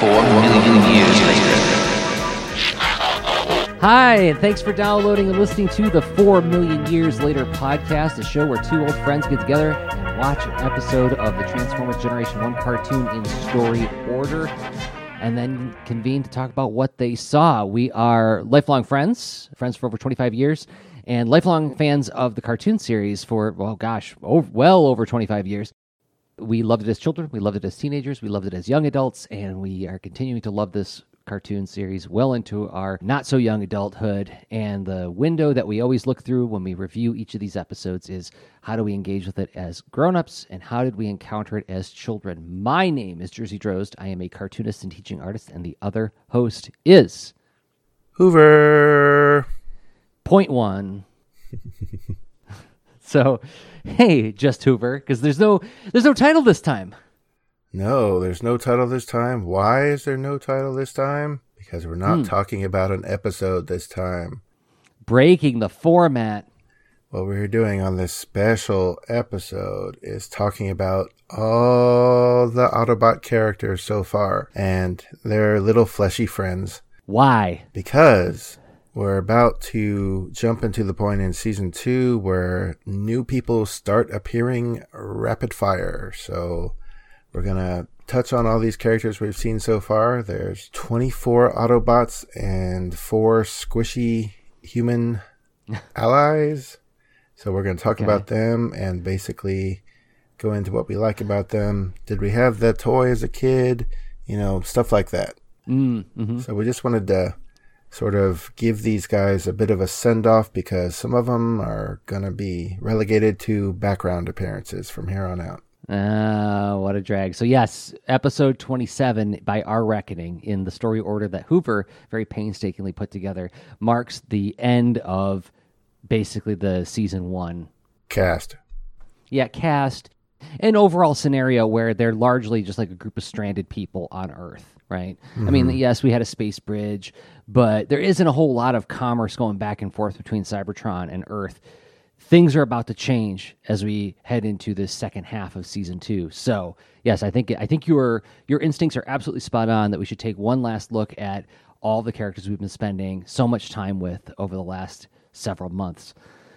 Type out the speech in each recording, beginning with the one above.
Four million years later. Hi, and thanks for downloading and listening to the 4 Million Years Later podcast, a show where two old friends get together and watch an episode of the Transformers Generation 1 cartoon in story order and then convene to talk about what they saw. We are lifelong friends, friends for over 25 years, and lifelong fans of the cartoon series for, well, gosh, well over 25 years. We loved it as children, we loved it as teenagers, we loved it as young adults, and we are continuing to love this cartoon series well into our not so young adulthood. And the window that we always look through when we review each of these episodes is how do we engage with it as grown-ups and how did we encounter it as children? My name is Jerzy Drozd. I am a cartoonist and teaching artist, and the other host is Hoover. Point One. so, hey, just Hoover, because there's no there's no title this time. No, there's no title this time. Why is there no title this time? Because we're not Hmm. talking about an episode this time. Breaking the format. What we're doing on this special episode is talking about all the Autobot characters so far and their little fleshy friends. Why? because we're about to jump into the point in season two where new people start appearing rapid fire. So we're going to touch on all these characters we've seen so far. There's 24 Autobots and four squishy human allies. So we're going to talk Okay. about them and basically go into what we like about them. Did we have that toy as a kid? You know, stuff like that. Mm, hmm So we just wanted to sort of give these guys a bit of a send off because some of them are going to be relegated to background appearances from here on out. Ah, what a drag. So, yes, episode 27, by our reckoning, in the story order that Hoover very painstakingly put together, marks the end of basically the season one. Cast. Yeah, cast, an overall scenario where they're largely just like a group of stranded people on Earth, right? I mean, yes, we had a space bridge, but there isn't a whole lot of commerce going back and forth between Cybertron and Earth. Things are about to change as we head into the second half of season two. So, yes, I think I think your your instincts are absolutely spot on. That we should take one last look at all the characters we've been spending so much time with over the last several months.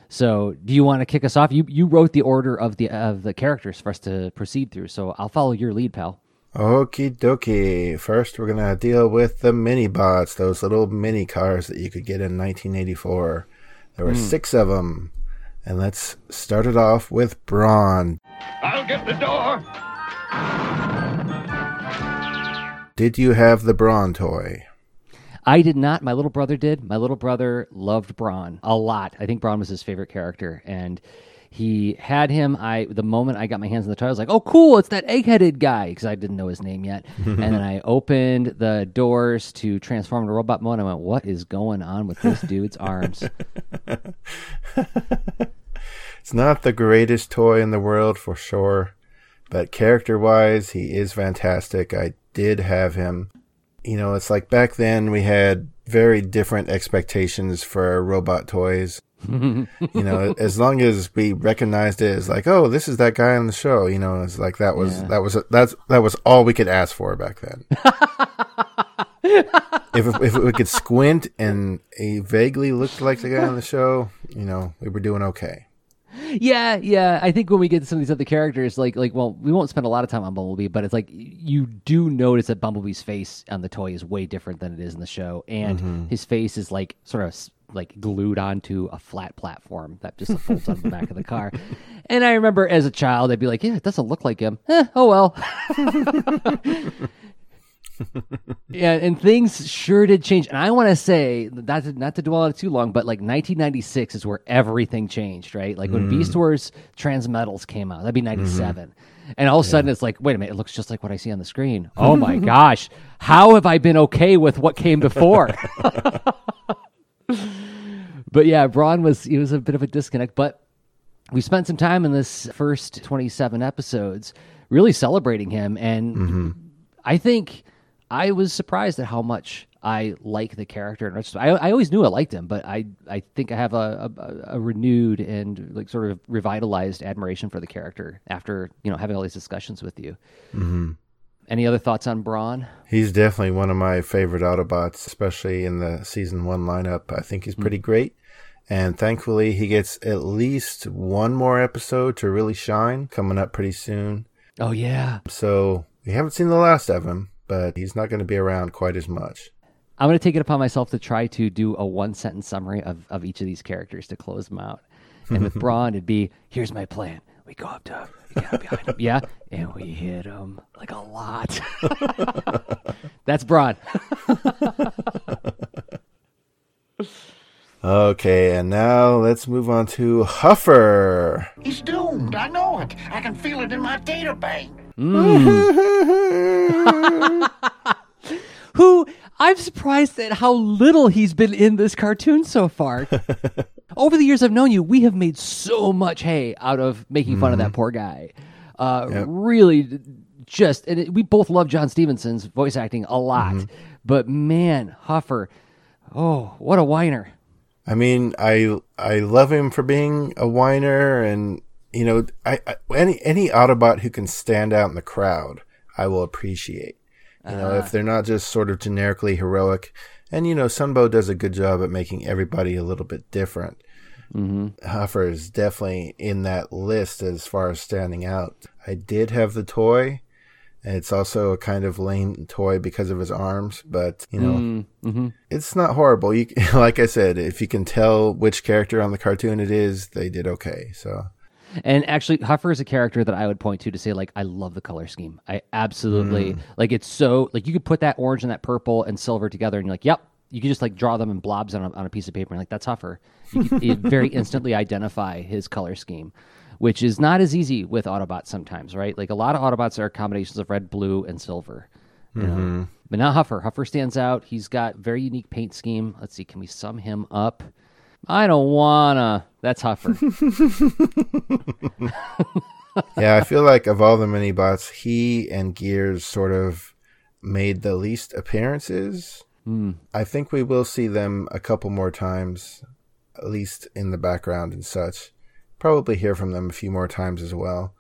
So, do you want to kick us off? You you wrote the order of the of the characters for us to proceed through. So, I'll follow your lead, pal. Okie dokie. First, we're going to deal with the mini bots, those little mini cars that you could get in 1984. There were hmm. six of them. And let's start it off with Brawn. I'll get the door. Did you have the Brawn toy? I did not. My little brother did. My little brother loved Brawn a lot. I think Brawn was his favorite character, and he had him. I the moment I got my hands on the toy, I was like, "Oh, cool! It's that egg-headed guy," because I didn't know his name yet. and then I opened the doors to transform into robot mode. And I went, "What is going on with this dude's arms?" It's not the greatest toy in the world for sure, but character wise, he is fantastic. I did have him. You know, it's like back then we had very different expectations for robot toys. you know, as long as we recognized it as like, oh, this is that guy on the show. You know, it's like that was Yeah. that was that's that was all we could ask for back then. if if we could squint and he vaguely looked like the guy on the show, you know, we were doing okay. Yeah, yeah. I think when we get to some of these other characters, like like well, we won't spend a lot of time on Bumblebee, but it's like you do notice that Bumblebee's face on the toy is way different than it is in the show, and mm-hmm. his face is like sort of like glued onto a flat platform that just folds on the back of the car. And I remember as a child, I'd be like, "Yeah, it doesn't look like him." Eh, oh well. yeah, and things sure did change. And I want to say not to, not to dwell on it too long, but like 1996 is where everything changed, right? Like when Beast Wars Transmetals came out, that'd be 97. And all of a sudden, it's like, wait a minute, it looks just like what I see on the screen. Oh my gosh, how have I been okay with what came before? But yeah, Brawn was he was a bit of a disconnect, but we spent some time in this first 27 episodes really celebrating him and mm-hmm. i think i was surprised at how much i like the character and I, I always knew i liked him but i i think i have a, a, a renewed and like sort of revitalized admiration for the character after you know having all these discussions with you mm-hmm. Any other thoughts on Brawn? He's definitely one of my favorite Autobots, especially in the season one lineup. I think he's hmm. pretty great. And thankfully, he gets at least one more episode to really shine coming up pretty soon. Oh yeah, So we haven't seen the last of him, but he's not going to be around quite as much. I'm going to take it upon myself to try to do a one sentence summary of, of each of these characters to close them out. And with Brawn, it'd be here's my plan. We go up to we get up behind him, yeah, and we hit him like a lot. That's Brawn. Okay, and now let's move on to Huffer. He's doomed. I know it. I can feel it in my data bank. Who I'm surprised at how little he's been in this cartoon so far. Over the years I've known you, we have made so much hay out of making fun of that poor guy. Uh, Really, just and it, we both love John Stephenson's voice acting a lot, but man, Huffer, oh, what a whiner! I mean, I I love him for being a whiner, and you know, I, I any any Autobot who can stand out in the crowd, I will appreciate. You know, if uh-huh. they're not just sort of generically heroic, and you know, Sunbow does a good job at making everybody a little bit different. Mm-hmm. Huffer is definitely in that list as far as standing out. I did have the toy. It's also a kind of lame toy because of his arms, but you know, mm, mm-hmm. it's not horrible. You, like I said, if you can tell which character on the cartoon it is, they did okay. So And actually, Huffer is a character that I would point to to say, like, I love the color scheme. I absolutely mm. like it's so like you could put that orange and that purple and silver together, and you're like, yep. You could just like draw them in blobs on a, on a piece of paper, and like that's Huffer. You could you very instantly identify his color scheme, which is not as easy with Autobots sometimes, right? Like a lot of Autobots are combinations of red, blue, and silver. You know? Mm-hmm. But not Huffer. Huffer stands out. He's got very unique paint scheme. Let's see, can we sum him up? I don't wanna. That's Huffer. yeah, I feel like of all the mini bots, he and Gears sort of made the least appearances. Hmm. I think we will see them a couple more times, at least in the background and such. Probably hear from them a few more times as well,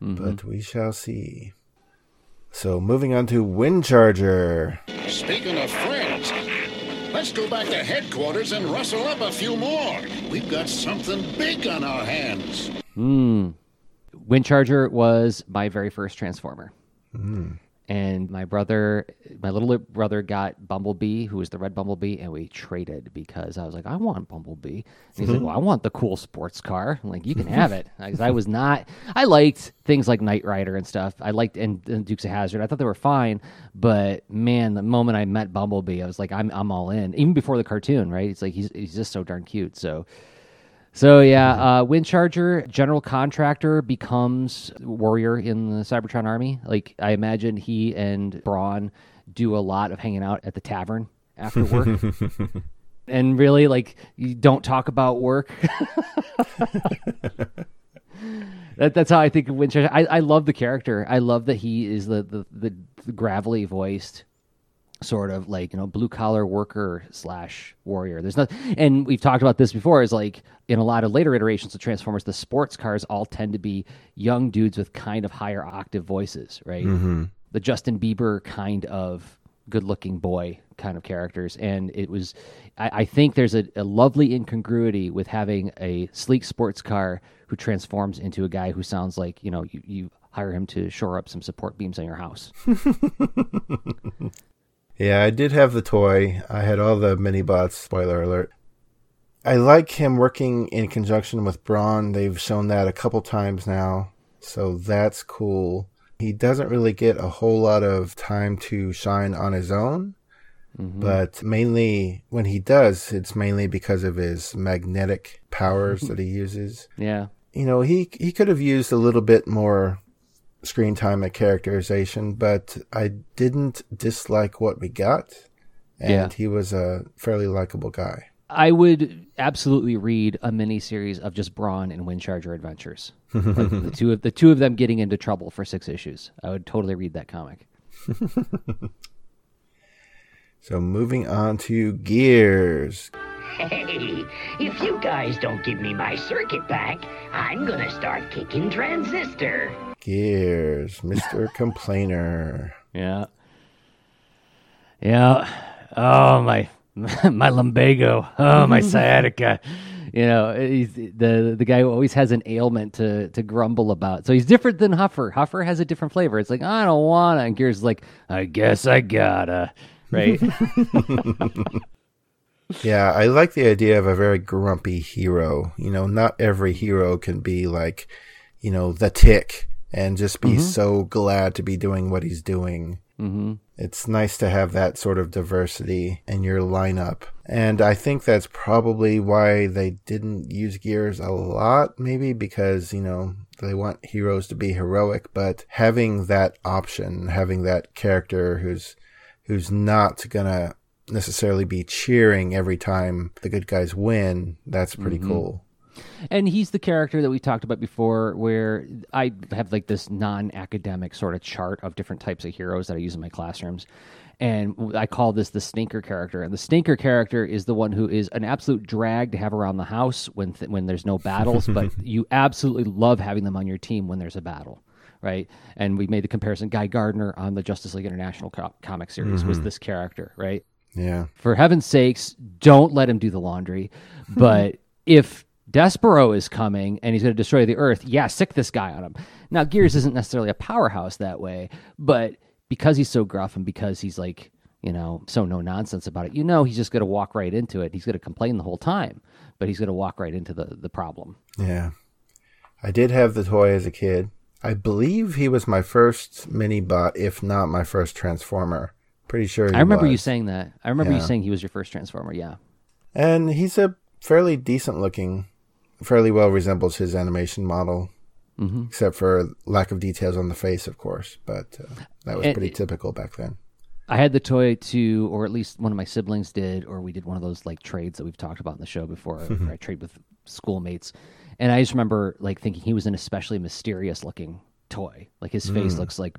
but we shall see. So moving on to Windcharger. Speaking of friends, let's go back to headquarters and rustle up a few more. We've got something big on our hands. Hmm. Windcharger was my very first Transformer. And my brother, my little brother got Bumblebee, who was the red Bumblebee, and we traded because I was like, I want Bumblebee. And he's like, mm-hmm. Well, I want the cool sports car. I'm like, you can have it. Because I was not, I liked things like Knight Rider and stuff. I liked and, and Dukes of Hazzard. I thought they were fine, but man, the moment I met Bumblebee, I was like, I'm, I'm all in. Even before the cartoon, right? It's like he's, he's just so darn cute. So. So yeah, uh, Windcharger, general contractor, becomes warrior in the Cybertron army. Like I imagine he and Brawn do a lot of hanging out at the tavern after work. and really, like, you don't talk about work. that, that's how I think of Windcharger. I, I love the character. I love that he is the, the, the, the gravelly voiced sort of like you know blue collar worker slash warrior. There's not and we've talked about this before is like in a lot of later iterations of transformers the sports cars all tend to be young dudes with kind of higher octave voices right? Mm-hmm. The justin bieber kind of good looking boy kind of characters. And it was i, I think there's a, a lovely incongruity with having a sleek sports car who transforms into a guy who sounds like you know you, you hire him to shore up some support beams on your house Yeah, I did have the toy. I had all the mini bots. Spoiler alert. I like him working in conjunction with Brawn. They've shown that a couple times now, so that's cool. He doesn't really get a whole lot of time to shine on his own, mm-hmm. but mainly when he does, it's mainly because of his magnetic powers that he uses. yeah You know, he he could have used a little bit more screen time and characterization, but I didn't dislike what we got, and Yeah. he was a fairly likable guy. I would absolutely read a mini series of just Brawn and Windcharger adventures. like the two of the two of them getting into trouble for six issues. I would totally read that comic. So moving on to Gears. Hey, if you guys don't give me my circuit back, I'm gonna start kicking Transistor. Gears, Mr. Complainer. Yeah. Yeah. Oh my my lumbago. Oh my sciatica. You know, he's the the guy who always has an ailment to to grumble about. So he's different than Huffer. Huffer has a different flavor. It's like I don't wanna, and Gears is like I guess I gotta. Right. Yeah, I like the idea of a very grumpy hero. You know, not every hero can be like, you know, the tick and just be so glad to be doing what he's doing. mm-hmm. It's nice to have that sort of diversity in your lineup. And I think that's probably why they didn't use Gears a lot, maybe because, you know, they want heroes to be heroic, but having that option, having that character who's who's not gonna necessarily be cheering every time the good guys win, that's pretty cool. And he's the character that we talked about before, where I have like this non academic sort of chart of different types of heroes that I use in my classrooms. And I call this the stinker character. And the stinker character is the one who is an absolute drag to have around the house when, th- when there's no battles, but you absolutely love having them on your team when there's a battle. Right. And we made the comparison. Guy Gardner on the Justice League International co- comic series was mm-hmm. this character. Right Yeah. for heaven's sakes, don't let him do the laundry. But if Despero is coming and he's going to destroy the Earth, yeah, sick this guy on him. Now, Gears isn't necessarily a powerhouse that way, but because he's so gruff and because he's like, you know, so no nonsense about it, you know, he's just going to walk right into it. He's going to complain the whole time, but he's going to walk right into the, the problem. Yeah. I did have the toy as a kid. I believe he was my first mini bot, if not my first transformer. Pretty sure he I remember you saying that. I remember you saying he was your first Transformer. Yeah. And he's a fairly decent looking, fairly well resembles his animation model, hmm except for lack of details on the face, of course. But uh, that was And- pretty typical back then. I had the toy too, or at least one of my siblings did, or we did one of those like trades that we've talked about in the show before. where I trade with schoolmates, and I just remember like thinking he was an especially mysterious looking toy. Like his face looks like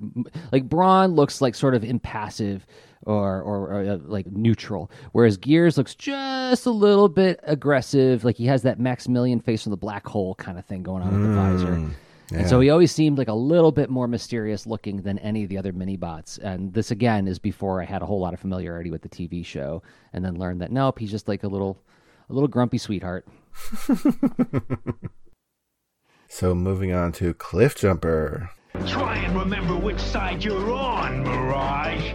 like Brawn looks like sort of impassive or or, or uh, like neutral, whereas Gears looks just a little bit aggressive. Like he has that Maximilian face from the black hole kind of thing going on with the visor. And so he always seemed like a little bit more mysterious looking than any of the other mini bots. And this again is before I had a whole lot of familiarity with the TV show, and then learned that nope, he's just like a little, a little grumpy sweetheart. So moving on to Cliff Jumper. Try and remember which side you're on, Mirage.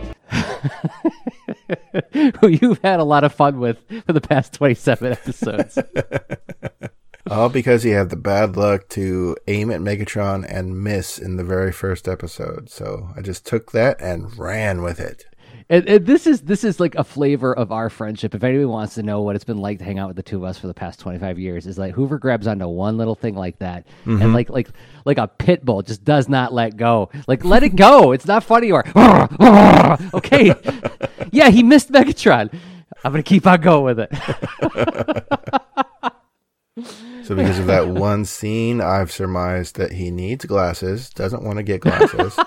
Who you've had a lot of fun with for the past twenty-seven episodes. All because he had the bad luck to aim at Megatron and miss in the very first episode. So I just took that and ran with it. And, and this is this is like a flavor of our friendship. If anybody wants to know what it's been like to hang out with the two of us for the past twenty five years, is like Hoover grabs onto one little thing like that, and mm-hmm. like like like a pit bull just does not let go. Like let it go. It's not funny. Or okay, yeah, he missed Megatron. I'm gonna keep on going with it. So because of that one scene, I've surmised that he needs glasses, doesn't want to get glasses.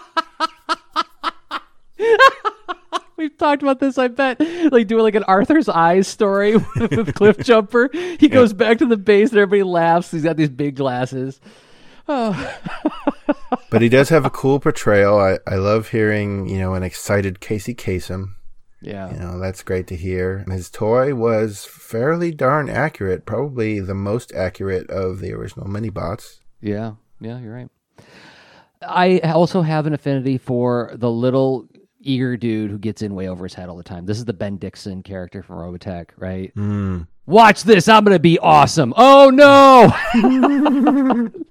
We've talked about this, I bet. Like doing like an Arthur's Eyes story with Cliff Jumper. He goes back to the base and everybody laughs. He's got these big glasses. Oh. but he does have a cool portrayal. I, I love hearing, you know, an excited Casey Kasem. Yeah. You know, that's great to hear. His toy was fairly darn accurate, probably the most accurate of the original mini bots. Yeah, yeah, you're right. I also have an affinity for the little eager dude who gets in way over his head all the time. This is the Ben Dixon character from Robotech, right? Mm. Watch this, I'm gonna be awesome. Oh no!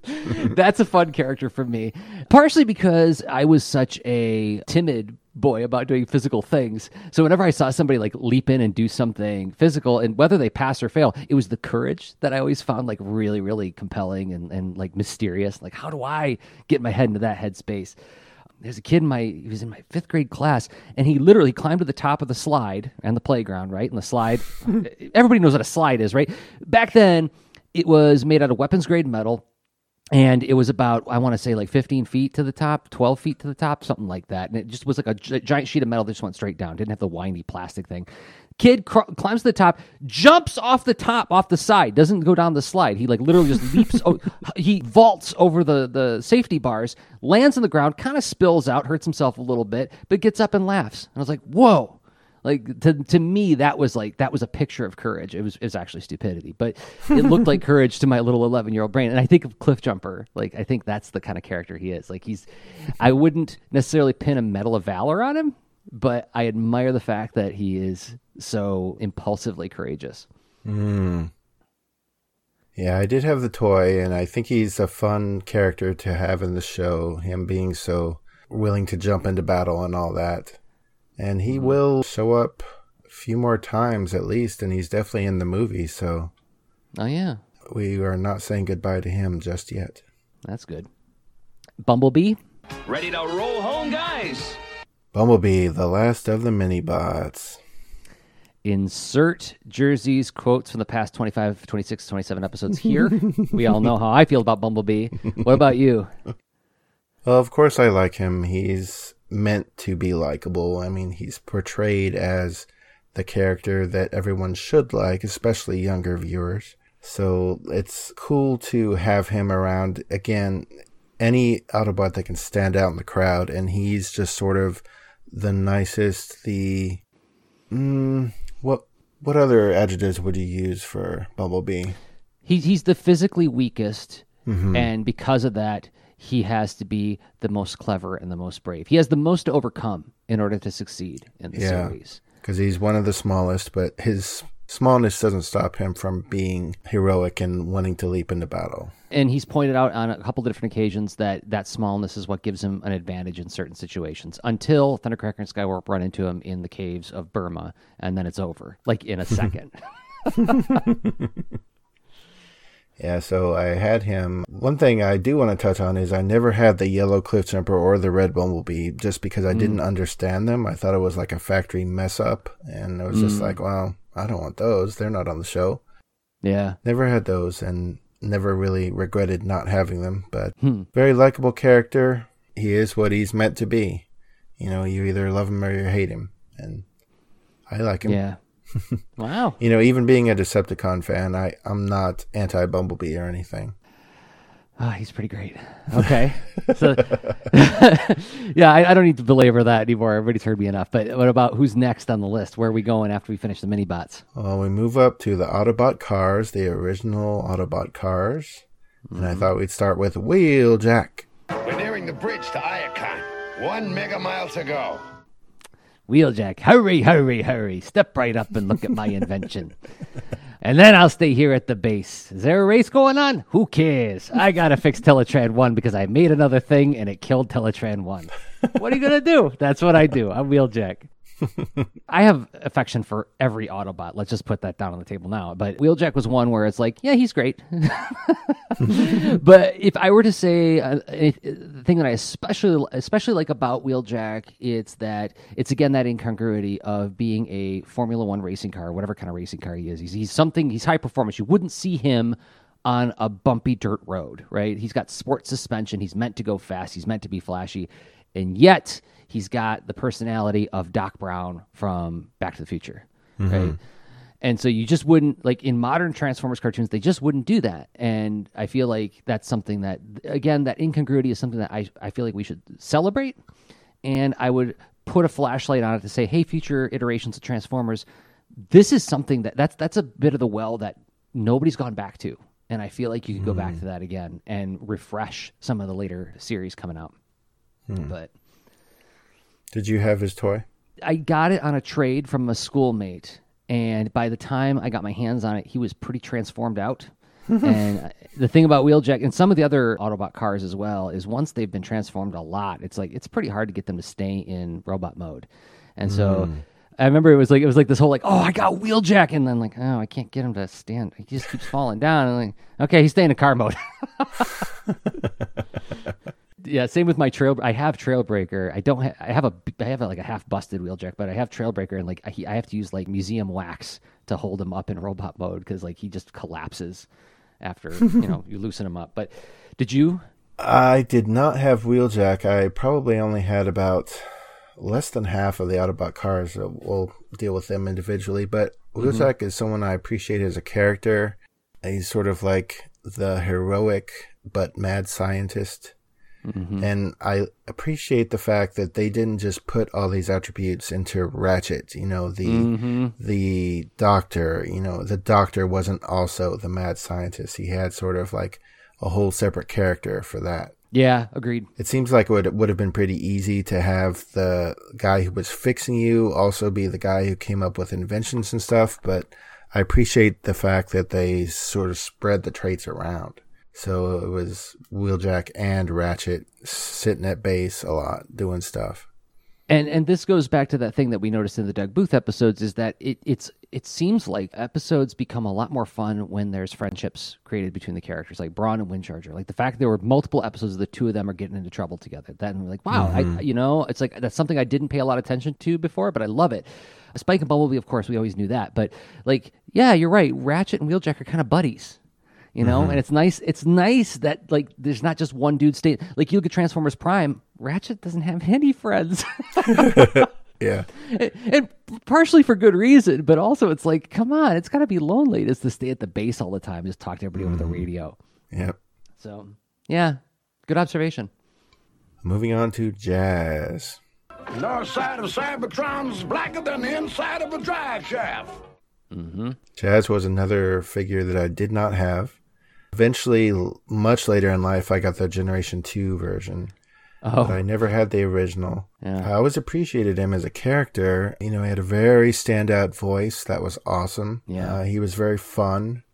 That's a fun character for me. Partially because I was such a timid boy about doing physical things. So whenever I saw somebody like leap in and do something physical, and whether they pass or fail, it was the courage that I always found like really, really compelling and, and like mysterious. Like, how do I get my head into that headspace? There's a kid in my he was in my fifth grade class, and he literally climbed to the top of the slide and the playground, right? And the slide, everybody knows what a slide is, right? Back then, it was made out of weapons grade metal and it was about I want to say like 15 feet to the top, 12 feet to the top, something like that. And it just was like a gi- giant sheet of metal that just went straight down. Didn't have the windy plastic thing. Kid cr- climbs to the top, jumps off the top, off the side, doesn't go down the slide. He like literally just leaps. o- he vaults over the the safety bars, lands on the ground, kind of spills out, hurts himself a little bit, but gets up and laughs. And I was like, whoa. Like to to me, that was like that was a picture of courage. It was it was actually stupidity, but it looked like courage to my little eleven year old brain. And I think of Cliff Jumper. Like I think that's the kind of character he is. Like he's, I wouldn't necessarily pin a Medal of Valor on him, but I admire the fact that he is so impulsively courageous. Hmm. Yeah, I did have the toy, and I think he's a fun character to have in the show. Him being so willing to jump into battle and all that. And he mm-hmm. will show up a few more times at least, and he's definitely in the movie, so Oh yeah, we are not saying goodbye to him just yet. that's good. Bumblebee. Ready to roll home, guys? Bumblebee, the last of the mini bots. insert Jerzy's quotes from the past 25 26 27 episodes here we all know how i feel about bumblebee what about you Well, of course I like him. He's meant to be likable. I mean, he's portrayed as the character that everyone should like, especially younger viewers. So it's cool to have him around. Again, any Autobot that can stand out in the crowd, and he's just sort of the nicest, the. Mm, what what other adjectives would you use for Bumblebee? he, he's the physically weakest and because of that he has to be the most clever and the most brave he has the most to overcome in order to succeed in the Yeah. series because he's one of the smallest, but his smallness doesn't stop him from being heroic and wanting to leap into battle. and he's pointed out on a couple of different occasions that that smallness is what gives him an advantage in certain situations until thundercracker and skywarp run into him in the caves of burma and then it's over like in a second Yeah, so I had him. One thing I do want to touch on is I never had the yellow cliff jumper or the red bumblebee just because I mm. didn't understand them. I thought it was like a factory mess up, and it was just mm. like, well, I don't want those. They're not on the show. yeah Never had those, and never really regretted not having them. But hmm. very likable character. He is what he's meant to be. You know, you either love him or you hate him, and I like him. yeah wow You know, even being a Decepticon fan, I I'm not anti Bumblebee or anything. Ah, he's pretty great. Okay. so, yeah, I, I don't need to belabor that anymore. Everybody's heard me enough. But what about who's next on the list? Where are we going after we finish the mini bots? Well, we move up to the Autobot cars, the original Autobot cars, and I thought we'd start with Wheeljack. We're nearing the bridge to Iacon. One mega mile to go. Wheeljack, hurry, hurry, hurry. Step right up and look at my invention. and then I'll stay here at the base. Is there a race going on? Who cares? I got to fix Teletran 1 because I made another thing and it killed Teletran 1. What are you going to do? That's what I do. I'm Wheeljack. I have affection for every Autobot. Let's just put that down on the table now. But Wheeljack was one where it's like, yeah, he's great. but if I were to say uh, a, the thing that I especially especially like about Wheeljack, it's that it's again that incongruity of being a Formula One racing car, whatever kind of racing car he is. He's, he's something. He's high performance. You wouldn't see him on a bumpy dirt road, right? He's got sport suspension. He's meant to go fast. He's meant to be flashy, and yet he's got the personality of Doc Brown from Back to the Future, mm-hmm. right? And so you just wouldn't like in modern Transformers cartoons, they just wouldn't do that. And I feel like that's something that again, that incongruity is something that I, I feel like we should celebrate. And I would put a flashlight on it to say, hey, future iterations of Transformers, this is something that that's that's a bit of the well that nobody's gone back to. And I feel like you could go back mm. to that again and refresh some of the later series coming out. But Did you have his toy? I got it on a trade from a schoolmate, and by the time I got my hands on it, he was pretty transformed out. and uh, the thing about Wheeljack and some of the other Autobot cars as well is once they've been transformed a lot, it's like it's pretty hard to get them to stay in robot mode. And so I remember it was like it was like this whole like oh I got Wheeljack and then like oh I can't get him to stand he just keeps falling down and like okay he's staying in car mode. yeah, same with my trail. I have Trailbreaker. I don't. Ha- I have a. I have a, like a half busted wheeljack, but I have Trailbreaker, and like I, I have to use like museum wax to hold him up in robot mode because like he just collapses. after you know you loosen him up. But did you? I did not have Wheeljack. I probably only had about less than half of the Autobot cars. We'll deal with them individually. But mm-hmm. Wheeljack is someone I appreciate as a character. He's sort of like the heroic but mad scientist. Mm-hmm. And I appreciate the fact that they didn't just put all these attributes into Ratchet. You know, the mm-hmm. the doctor. You know, the doctor wasn't also the mad scientist. He had sort of like a whole separate character for that. Yeah, agreed. It seems like it would, would have been pretty easy to have the guy who was fixing you also be the guy who came up with inventions and stuff, but I appreciate the fact that they sort of spread the traits around. So it was Wheeljack and Ratchet sitting at base a lot, doing stuff. And and this goes back to that thing that we noticed in the Doug Booth episodes is that it it's it seems like episodes become a lot more fun when there's friendships created between the characters, like Brawn and Windcharger. Like the fact there were multiple episodes of the two of them are getting into trouble together. Then we're like, wow, I, mm-hmm. you know, it's like that's something I didn't pay a lot of attention to before, but I love it. Spike and Bumblebee, of course, we always knew that, but like, yeah, you're right. Ratchet and Wheeljack are kind of buddies you know and it's nice it's nice that like there's not just one dude state like you look at transformers prime ratchet doesn't have any friends Yeah. and, and partially for good reason but also it's like come on it's got to be lonely just to stay at the base all the time just talk to everybody over the radio Yep. so yeah good observation Moving on to Jazz. North side of Cybertron's blacker than the inside of a drive shaft. Mm-hmm. Jazz was another figure that I did not have. Eventually, much later in life, I got the Generation 2 version. But I oh never had the original. Yeah. I always appreciated him as a character. You know, he had a very standout voice that was awesome. Yeah. Uh, he was very fun.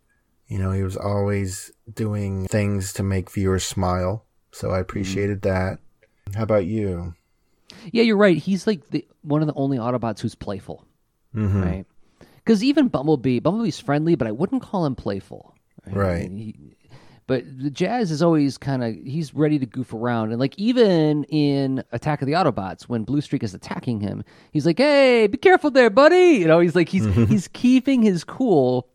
You know, he was always doing things to make viewers smile. So I appreciated that. How about you? yeah you're right he's like the one of the only autobots who's playful right because even bumblebee bumblebee's friendly but i wouldn't call him playful Right. He- but the Jazz is always kind of he's ready to goof around, and like even in Attack of the Autobots, when Blue Streak is attacking him, he's like, "Hey, be careful there, buddy!" You know, he's like he's he's keeping his cool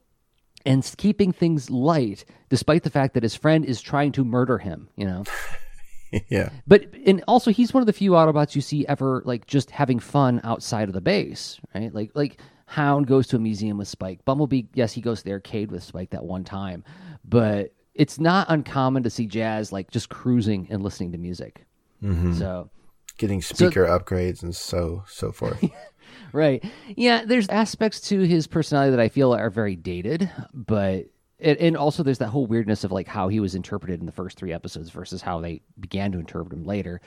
and keeping things light, despite the fact that his friend is trying to murder him. You know, yeah. but and also he's one of the few Autobots you see ever like just having fun outside of the base, right? Like like Hound goes to a museum with Spike. Bumblebee, yes, he goes to the arcade with Spike that one time, but it's not uncommon to see Jazz like just cruising and listening to music. Mm-hmm. So Getting speaker upgrades and so so forth. Right. Yeah, there's aspects to his personality that I feel are very dated, but and, and also there's that whole weirdness of like how he was interpreted in the first three episodes versus how they began to interpret him later.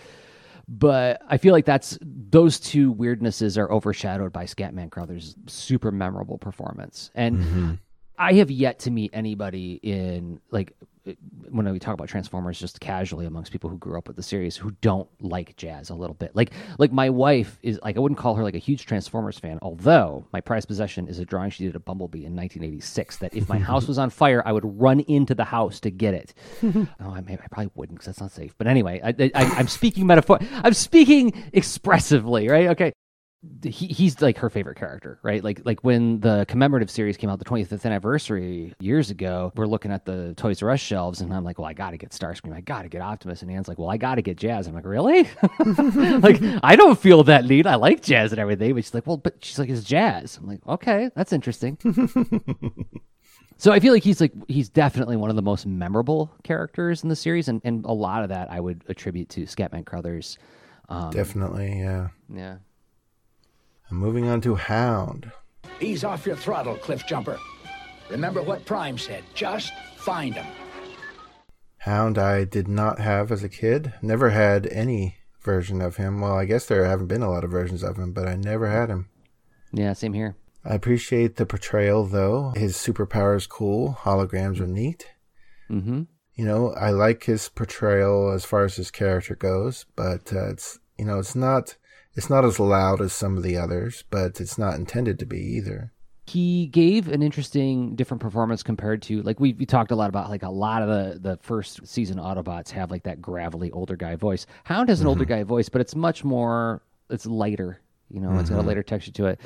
But I feel like that's those two weirdnesses are overshadowed by Scatman Crothers' super memorable performance. And mm-hmm. I have yet to meet anybody in like when we talk about Transformers just casually amongst people who grew up with the series who don't like jazz a little bit. Like like my wife is like I wouldn't call her like a huge Transformers fan, although my prized possession is a drawing she did of Bumblebee in 1986 that if my house was on fire, I would run into the house to get it. oh, I, may, I probably wouldn't because that's not safe. But anyway, I, I, I'm speaking metaphor. I'm speaking expressively, right? Okay he, he's like her favorite character, right? Like like when the commemorative series came out, the 25th anniversary years ago, we're looking at the Toys R Us shelves, and I'm like, well, I got to get Starscream, I got to get Optimus, and Anne's like, well, I got to get Jazz. I'm like, really? like I don't feel that need. I like Jazz and everything, but she's like, well, but she's like, it's Jazz. I'm like, okay, that's interesting. So I feel like he's like he's definitely one of the most memorable characters in the series, and, and a lot of that I would attribute to Scatman Crothers. Um, Definitely, yeah. yeah. And moving on to Hound. Ease off your throttle, cliff jumper. Remember what Prime said. Just find him. Hound I did not have as a kid. Never had any version of him. Well, I guess there haven't been a lot of versions of him, but I never had him. Yeah, same here. I appreciate the portrayal though. His superpower is cool. Holograms are neat. Mm-hmm. You know, I like his portrayal as far as his character goes, but uh, it's you know, it's not it's not as loud as some of the others, but it's not intended to be either. He gave an interesting, different performance compared to like we we talked a lot about like a lot of the the first season Autobots have like that gravelly older guy voice. Hound has an older mm-hmm. guy voice, but it's much more it's lighter. You know, it's got a mm-hmm. lighter texture to it.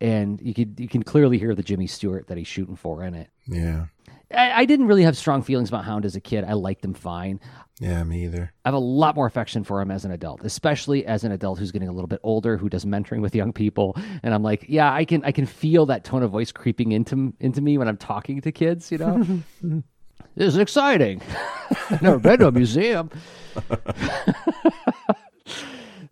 and you could you can clearly hear the Jimmy Stewart that he's shooting for in it. Yeah. I, I didn't really have strong feelings about Hound as a kid. I liked him fine. Yeah, me either. I have a lot more affection for him as an adult, especially as an adult who's getting a little bit older, who does mentoring with young people. And I'm like, yeah, I can I can feel that tone of voice creeping into into me when I'm talking to kids. You know, this is exciting. Never been to a museum.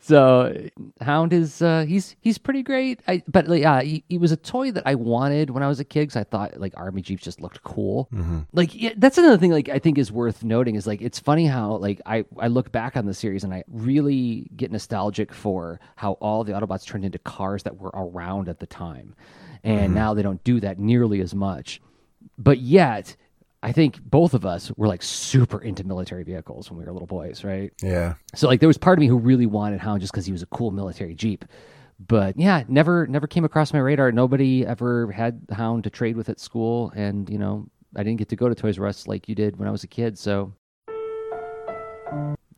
so Hound is uh, he's he's pretty great. I, but like, uh, he, he was a toy that I wanted when I was a kid because I thought like army jeeps just looked cool. Like yeah, that's another thing like I think is worth noting is like it's funny how like I I look back on the series and I really get nostalgic for how all the Autobots turned into cars that were around at the time, and now they don't do that nearly as much. But yet. I think both of us were like super into military vehicles when we were little boys, right? Yeah. So like there was part of me who really wanted Hound just because he was a cool military jeep. But yeah, never never came across my radar. Nobody ever had Hound to trade with at school, and you know I didn't get to go to Toys R Us like you did when I was a kid. So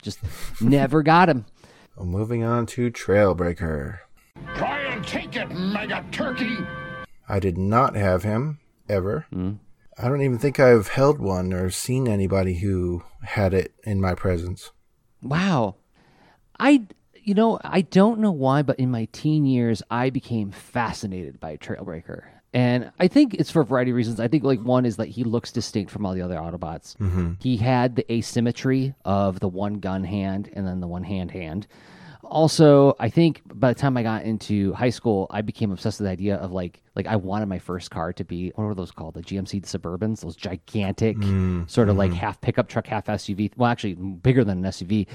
just never got him. Well, moving on to Trailbreaker. Try and take it, mega turkey! I did not have him ever. Mm. I don't even think I've held one or seen anybody who had it in my presence. Wow. I you know, I don't know why, but in my teen years I became fascinated by Trailbreaker. And I think it's for a variety of reasons. I think like one is that he looks distinct from all the other Autobots. Mm-hmm. He had the asymmetry of the one gun hand and then the one hand hand. Also, I think by the time I got into high school, I became obsessed with the idea of like like I wanted my first car to be what were those called? The GMC Suburbans, those gigantic mm, sort of like mm-hmm. half pickup truck, half SUV. Well, actually bigger than an SUV.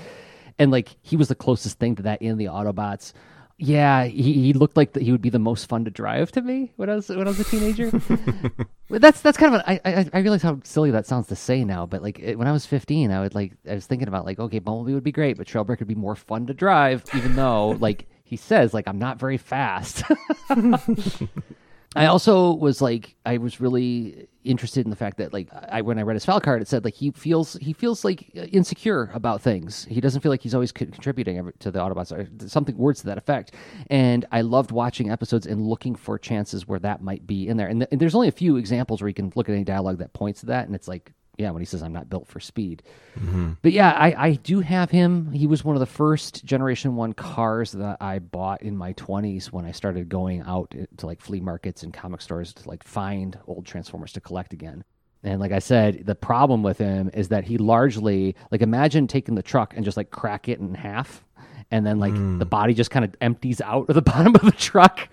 And like he was the closest thing to that in the Autobots. Yeah, he, he looked like that he would be the most fun to drive to me when I was when I was a teenager. That's that's kind of an, I, I I realize how silly that sounds to say now, but like it, when I was 15, I would like I was thinking about like okay, Bumblebee would be great, but Trailbreaker would be more fun to drive, even though like he says like I'm not very fast. I also was like I was really interested in the fact that like I when I read his file card it said like he feels he feels like insecure about things. He doesn't feel like he's always co- contributing to the Autobots or something words to that effect. And I loved watching episodes and looking for chances where that might be in there. And, th- and there's only a few examples where you can look at any dialogue that points to that and it's like yeah, when he says I'm not built for speed. Mm-hmm. But yeah, I, I do have him. He was one of the first Generation One cars that I bought in my 20s when I started going out to like flea markets and comic stores to like find old Transformers to collect again. And like I said, the problem with him is that he largely like imagine taking the truck and just like crack it in half. And then, like the mm. body just kind of empties out of the bottom of the truck,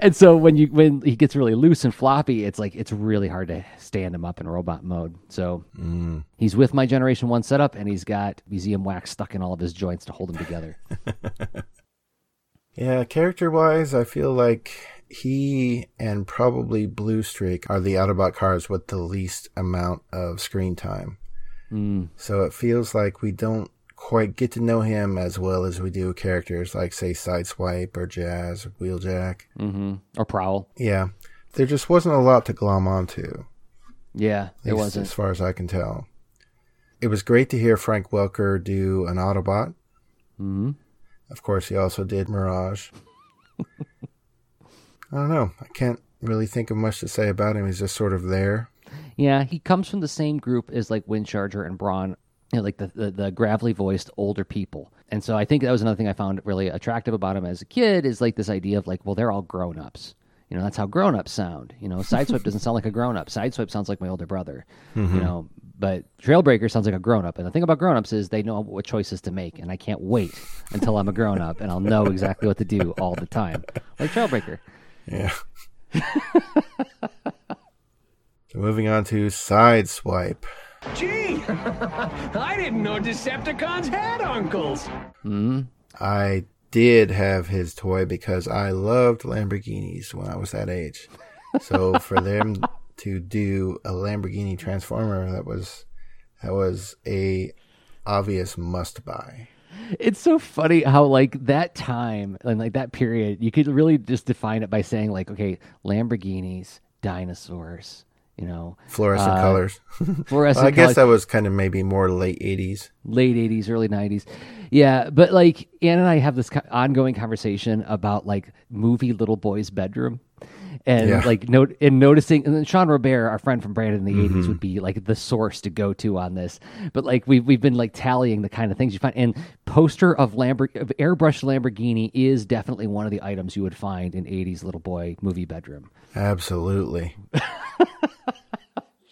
and so when you when he gets really loose and floppy, it's like it's really hard to stand him up in robot mode. So mm. he's with my Generation One setup, and he's got museum wax stuck in all of his joints to hold him together. Yeah, character wise, I feel like he and probably Blue Streak are the Autobot cars with the least amount of screen time. Mm. So it feels like we don't quite get to know him as well as we do characters like, say, Sideswipe or Jazz or Wheeljack. hmm Or Prowl. Yeah, there just wasn't a lot to glom onto. Yeah, it wasn't. as far as I can tell. It was great to hear Frank Welker do an Autobot. hmm Of course, he also did Mirage. I don't know. I can't really think of much to say about him. He's just sort of there. Yeah, he comes from the same group as like Windcharger and Brawn, you know, like the, the the gravelly voiced older people. And so I think that was another thing I found really attractive about him as a kid is like this idea of like, well, they're all grown ups. You know, that's how grown ups sound. You know, Sideswipe doesn't sound like a grown up. Sideswipe sounds like my older brother. You mm-hmm. know, but Trailbreaker sounds like a grown up. And the thing about grown ups is they know what choices to make. And I can't wait until I'm a grown up and I'll know exactly what to do all the time. Like Trailbreaker. Yeah. so moving on to Sideswipe. Gee, I didn't know Decepticons had uncles. Hmm. I did have his toy because I loved Lamborghinis when I was that age. So for them to do a Lamborghini Transformer, that was that was a obvious must buy. It's so funny how like that time and like that period, you could really just define it by saying like, okay, Lamborghinis, dinosaurs, You know, Fluorescent Uh, colors. fluorescent I guess colors. that was kind of maybe more late 80s. late 80s early 90s yeah but like ann and i have this ongoing conversation about like movie little boy's bedroom and Yeah. like note and noticing and then sean robert our friend from brandon in the Mm-hmm. 80s would be like the source to go to on this but like we've, we've been like tallying the kind of things you find and poster of Lambor- of airbrush lamborghini is definitely one of the items you would find in 80s little boy movie bedroom Absolutely.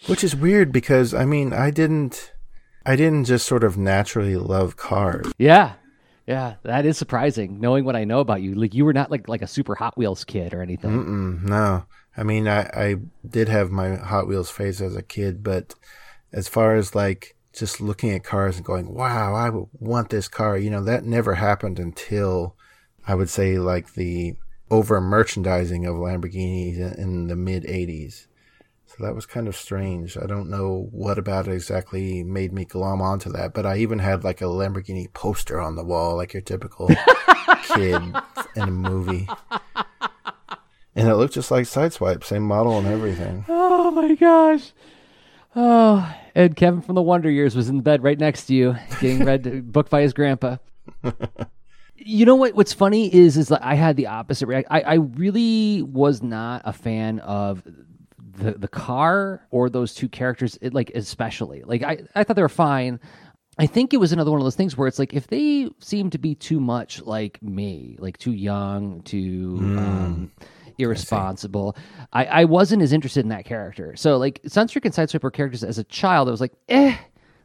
Which is weird because I mean, I didn't I didn't just sort of naturally love cars. yeah yeah that is surprising knowing what i know about you like you were not like like a super hot wheels kid or anything Mm, no. I mean, I I did have my Hot Wheels phase as a kid, but as far as like just looking at cars and going, "Wow, I want this car." You know, that never happened until I would say like the over merchandising of Lamborghinis in- the mid 80s. So that was kind of strange. I don't know what about it exactly made me glom onto that, but I even had like a Lamborghini poster on the wall, like your typical kid in a movie. And it looked just like Sideswipe, same model and everything. Oh my gosh. Oh, and Kevin from the Wonder Years was in bed right next to you, getting read book by his grandpa. you know what? What's funny is, is that I had the opposite reaction. I, I really was not a fan of the the car or those two characters. It, like especially, like I, I thought they were fine. I think it was another one of those things where it's like if they seem to be too much like me, like too young, too um, irresponsible, I, I, wasn't as interested in that character. So like Sunstreak and Sideswipe were characters as a child. I was like, eh,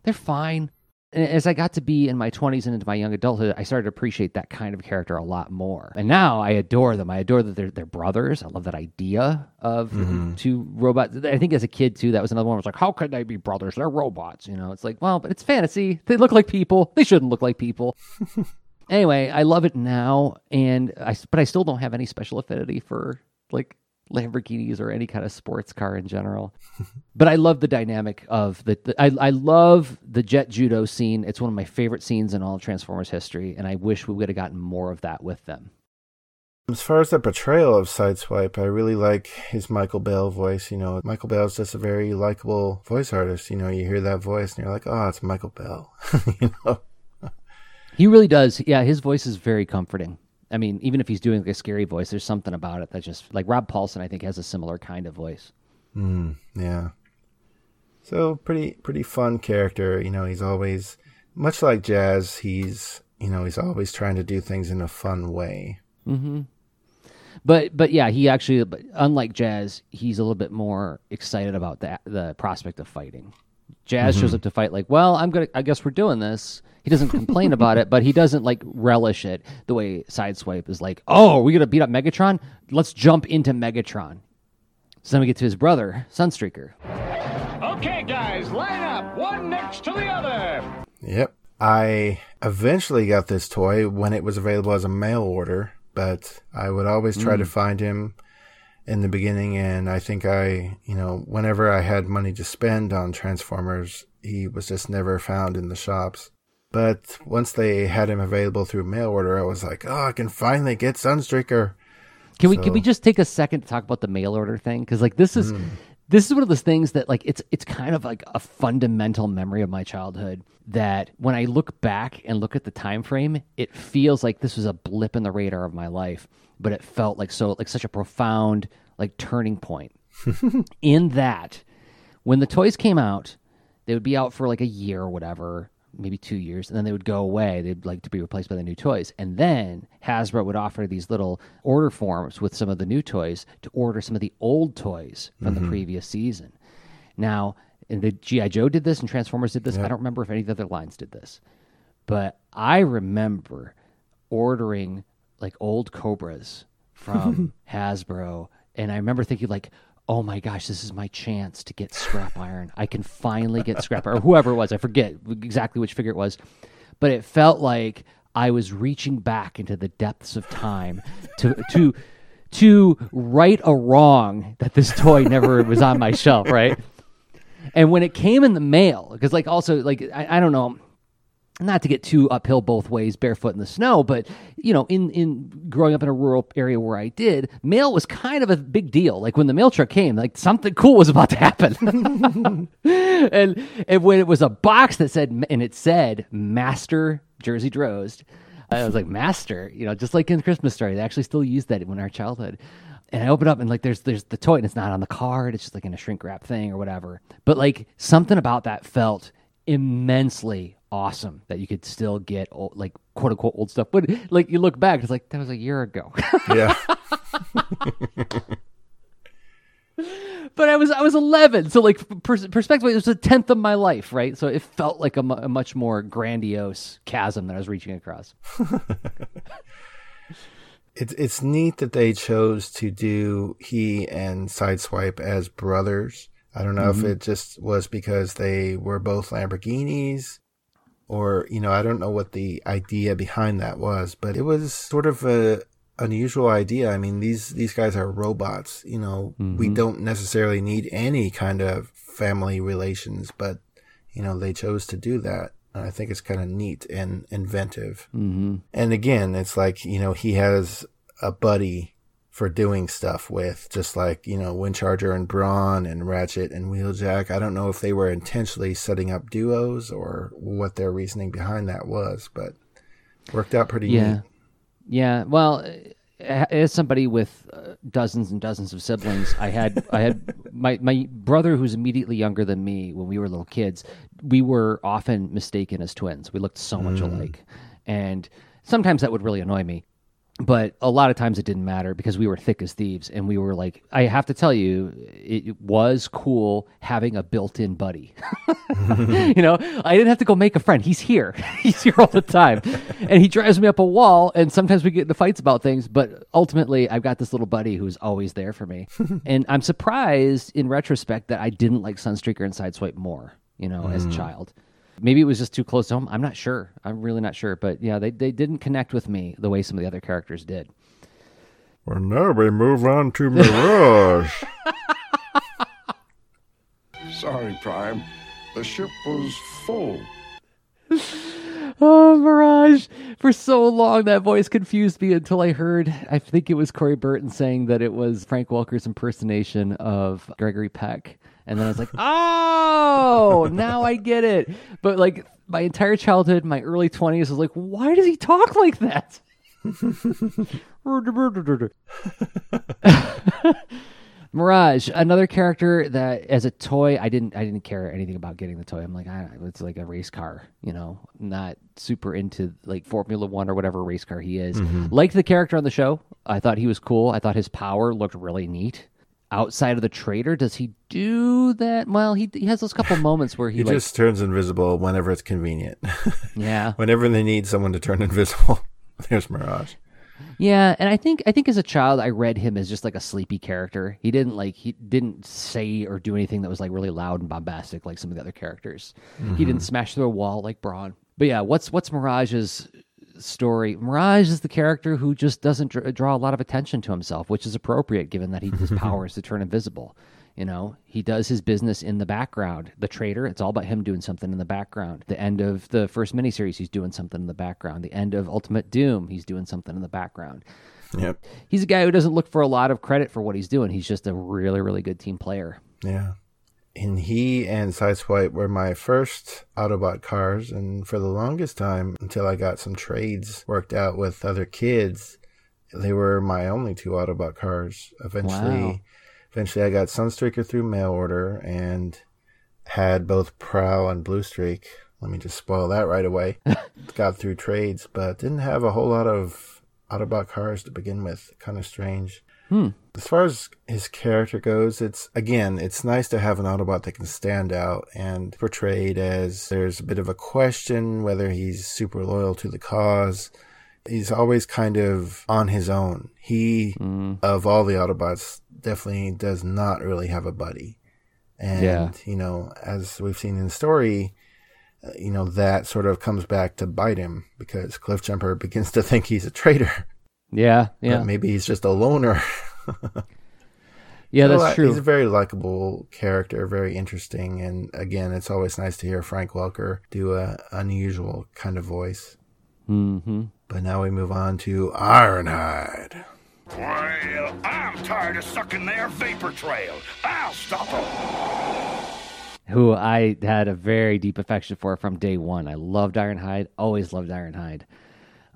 they're fine. And as I got to be in my 20s and into my young adulthood, I started to appreciate that kind of character a lot more. And now I adore them. I adore that they're, they're brothers. I love that idea of mm-hmm. two robots. I think as a kid, too, that was another one. I was like, how could they be brothers? They're robots. You know, it's like, well, but it's fantasy. They look like people. They shouldn't look like people. anyway, I love it now. And I, but I still don't have any special affinity for like Lamborghinis or any kind of sports car in general. but I love the dynamic of the, the I, I love the jet judo scene. It's one of my favorite scenes in all of Transformers history, and I wish we would have gotten more of that with them. As far as the portrayal of Sideswipe, I really like his Michael Bell voice. You know, Michael Bell's just a very likable voice artist. You know, you hear that voice and you're like, oh, it's Michael Bell. you know? He really does. Yeah, his voice is very comforting. I mean, even if he's doing like a scary voice, there's something about it that just like Rob Paulsen, I think, has a similar kind of voice. Mm, yeah. So pretty pretty fun character. You know, he's always much like Jazz. He's you know he's always trying to do things in a fun way. But but yeah, he actually, but unlike Jazz, he's a little bit more excited about the the prospect of fighting. Jazz shows mm-hmm. up to fight like, well, I'm gonna, I guess we're doing this. He doesn't complain about it, but he doesn't like relish it the way Sideswipe is like, oh, we're gonna beat up Megatron. Let's jump into Megatron. So then we get to his brother, Sunstreaker. Okay, guys, line up, one next to the other. Yep. I eventually got this toy when it was available as a mail order, but I would always try to mm. find him in the beginning. And I think I, you know, whenever I had money to spend on Transformers, he was just never found in the shops. But once they had him available through mail order, I was like, oh, I can finally get Sunstreaker. Can we can we just take a second to talk about the mail order thing? Because like this is hmm. this is one of those things that like it's it's kind of like a fundamental memory of my childhood that when I look back and look at the time frame, it feels like this was a blip in the radar of my life, but it felt like so like such a profound like turning point. in that when the toys came out, they would be out for like a year or whatever, maybe two years, and then they would go away. They'd like to be replaced by the new toys. And then Hasbro would offer these little order forms with some of the new toys to order some of the old toys from the mm-hmm. previous season. Now, and the G.I. Joe did this and Transformers did this. I don't remember if any of the other lines did this. But I remember ordering like old Cobras from Hasbro. And I remember thinking, like, oh my gosh, this is my chance to get scrap iron. I can finally get scrap iron. Or whoever it was, I forget exactly which figure it was. But it felt like I was reaching back into the depths of time to to to right a wrong that this toy never was on my shelf, right? And when it came in the mail, because like also like I, I don't know, not to get too uphill both ways, barefoot in the snow, but you know, in in growing up in a rural area where I did, mail was kind of a big deal. Like when the mail truck came, like something cool was about to happen. and and when it was a box that said and it said Master Jerzy Drozd, I was like Master, you know, just like in Christmas Story, they actually still use that in our childhood. And I open up and like there's there's the toy and it's not on the card, it's just like in a shrink wrap thing or whatever. But like something about that felt immensely awesome that you could still get old, like quote unquote old stuff. But like you look back, it's like that was a year ago. Yeah. but I was I was 11, so like pers- perspective, it was a tenth of my life, right? So it felt like a, mu- a much more grandiose chasm that I was reaching across. It's it's neat that they chose to do he and Sideswipe as brothers. I don't know if mm-hmm. it just was because they were both Lamborghinis or you know, I don't know what the idea behind that was, but it was sort of a unusual idea. I mean, these these guys are robots, you know, we don't necessarily need any kind of family relations, but you know, they chose to do that. And I think it's kind of neat and inventive. Mm-hmm. And again, it's like, you know, he has a buddy for doing stuff with, just like, you know, Windcharger and Brawn and Ratchet and Wheeljack. I don't know if they were intentionally setting up duos or what their reasoning behind that was, but worked out pretty Yeah. neat. Yeah, well, uh, as somebody with uh, dozens and dozens of siblings, I had I had my my brother who's immediately younger than me when we were little kids. We were often mistaken as twins. We looked so much alike, and sometimes that would really annoy me. But a lot of times it didn't matter because we were thick as thieves, and we were like, I have to tell you, it, was cool having a built-in buddy. you know, I didn't have to go make a friend. He's here. He's here all the time. and he drives me up a wall and sometimes we get into fights about things, but ultimately I've got this little buddy who's always there for me. and I'm surprised in retrospect that I didn't like Sunstreaker and Sideswipe more, you know, as a mm. child. Maybe it was just too close to home. I'm not sure. I'm really not sure. But yeah, they, they didn't connect with me the way some of the other characters did. Well, now we move on to Mirage. Sorry, Prime. The ship was full. Oh, Mirage. For so long, that voice confused me until I heard, I think it was Corey Burton saying that it was Frank Welker's impersonation of Gregory Peck. And then I was like, oh, now I get it. But like my entire childhood, my early 20s, was like, why does he talk like that? Mirage, another character that as a toy, I didn't I didn't care anything about getting the toy. I'm like, I, it's like a race car, you know, not super into like Formula One or whatever race car he is. Mm-hmm. Liked the character on the show. I thought he was cool. I thought his power looked really neat. Outside of the traitor, does he do that? Well, he he has those couple moments where he, he like, just turns invisible whenever it's convenient. yeah, whenever they need someone to turn invisible, there's Mirage. Yeah, and I think I think as a child I read him as just like a sleepy character. He didn't like he didn't say or do anything that was like really loud and bombastic like some of the other characters. He didn't mm-hmm. smash through a wall like Brawn. But yeah, what's what's Mirage's story? Mirage is the character who just doesn't dr- draw a lot of attention to himself, which is appropriate given that he his power is to turn invisible. You know, he does his business in the background. The traitor, it's all about him doing something in the background. The end of the first miniseries, he's doing something in the background. The end of Ultimate Doom, he's doing something in the background. Yep. He's a guy who doesn't look for a lot of credit for what he's doing. He's just a really, really good team player. Yeah. And he and Sideswipe were my first Autobot cars, and for the longest time, until I got some trades worked out with other kids, they were my only two Autobot cars. Eventually, Wow. eventually, I got Sunstreaker through mail order and had both Prowl and Blue Streak. Let me just spoil that right away. got through trades, but didn't have a whole lot of Autobot cars to begin with. Kind of strange. As far as his character goes, it's again, it's nice to have an Autobot that can stand out and portrayed as there's a bit of a question whether he's super loyal to the cause. He's always kind of on his own. He, of all the Autobots, definitely does not really have a buddy. And, Yeah. you know, as we've seen in the story, uh, you know, that sort of comes back to bite him because Cliffjumper begins to think he's a traitor. Yeah, yeah. But maybe he's just a loner. Yeah, So, that's true. He's a very likable character, very interesting, and again, it's always nice to hear Frank Welker do a unusual kind of voice. hmm But now we move on to Ironhide. Well, I'm tired of sucking their vapor trail. I'll stop them. Who I had a very deep affection for from day one. I loved Ironhide. Always loved Ironhide.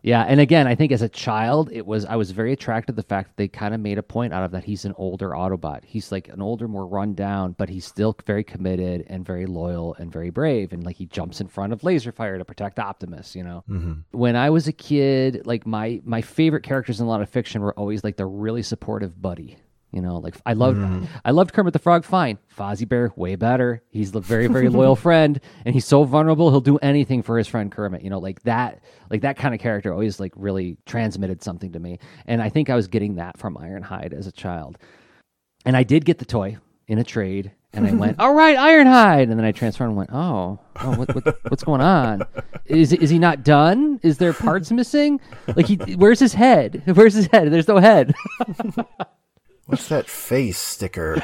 Yeah, and again, I think as a child, it was I was very attracted to the fact that they kind of made a point out of that he's an older Autobot. He's like an older, more run down, but he's still very committed and very loyal and very brave. And like he jumps in front of laser fire to protect Optimus. You know, mm-hmm. when I was a kid, like my my favorite characters in a lot of fiction were always like the really supportive buddy. You know, like I loved mm-hmm. I loved Kermit the Frog. Fine, Fozzie Bear way better. He's the very very loyal friend, and he's so vulnerable. He'll do anything for his friend Kermit. You know, like that like that kind of character always like really transmitted something to me. And I think I was getting that from Ironhide as a child. And I did get the toy in a trade, and I went, "All right, Ironhide," and then I transferred and went, "Oh, oh what, what, what's going on? Is is he not done? Is there parts missing? Like he, where's his head? Where's his head? There's no head." What's that face sticker?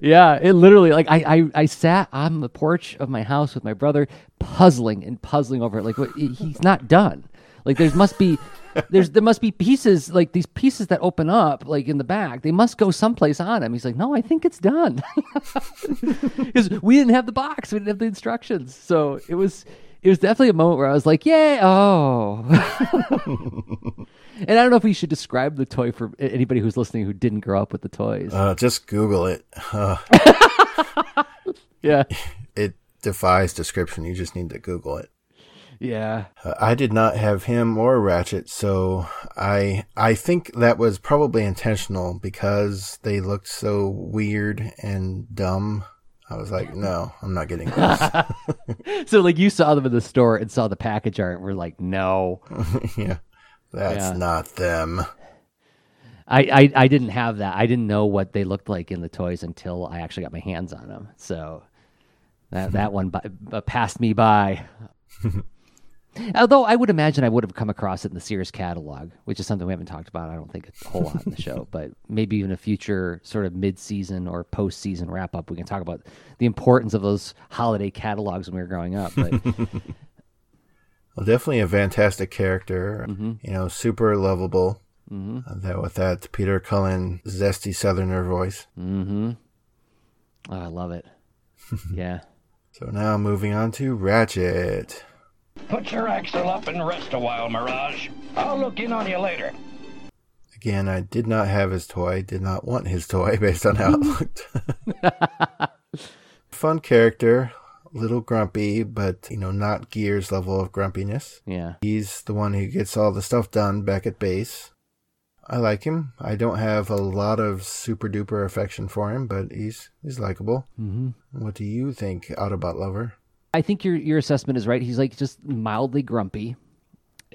yeah, it literally like I, I I sat on the porch of my house with my brother, puzzling and puzzling over it. Like what, he's not done. Like there's must be there's there must be pieces like these pieces that open up like in the back. They must go someplace on him. He's like, no, I think it's done because we didn't have the box. We didn't have the instructions. So it was it was definitely a moment where I was like, yeah, oh. and I don't know if we should describe the toy for anybody who's listening who didn't grow up with the toys. Uh, just Google it. Uh, yeah. it defies description. You just need to Google it. Yeah. Uh, I did not have him or Ratchet, so I I think that was probably intentional because they looked so weird and dumb. I was like, no, I'm not getting this. So like you saw them in the store and saw the package art and we're like, no. yeah, that's Yeah. not them. I, I I didn't have that. I didn't know what they looked like in the toys until I actually got my hands on them. So that that one by, uh, passed me by. Although I would imagine I would have come across it in the Sears catalog, which is something we haven't talked about. I don't think a whole lot in the show, but maybe even a future sort of mid-season or post-season wrap-up, we can talk about the importance of those holiday catalogs when we were growing up. But Well, definitely a fantastic character. Mm-hmm. You know, super lovable. Uh, that with that Peter Cullen zesty Southerner voice. mm-hmm. oh, I love it. Yeah. So now moving on to Ratchet. Put your axle up and rest a while, Mirage. I'll look in on you later. Again, I did not have his toy, did not want his toy based on how it looked. Fun character, little grumpy, but you know, not Gears level of grumpiness. Yeah. He's the one who gets all the stuff done back at base. I like him. I don't have a lot of super duper affection for him, but he's he's likable. Mm-hmm. What do you think, Autobot lover? I think your your assessment is right. He's like just mildly grumpy.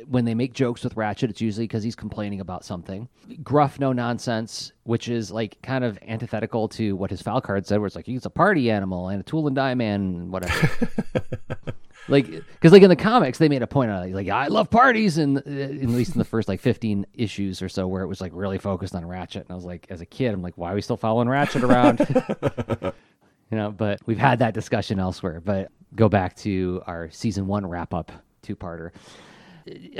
When they make jokes with Ratchet, it's usually because he's complaining about something. Gruff, no nonsense, which is like kind of antithetical to what his file card said, where it's like he's a party animal and a tool and die man, and whatever. like, because like in the comics, they made a point on of like I love parties, and uh, at least in the first like fifteen issues or so, where it was like really focused on Ratchet, and I was like, as a kid, I'm like, why are we still following Ratchet around? you know but we've had that discussion elsewhere but go back to our season one wrap up two parter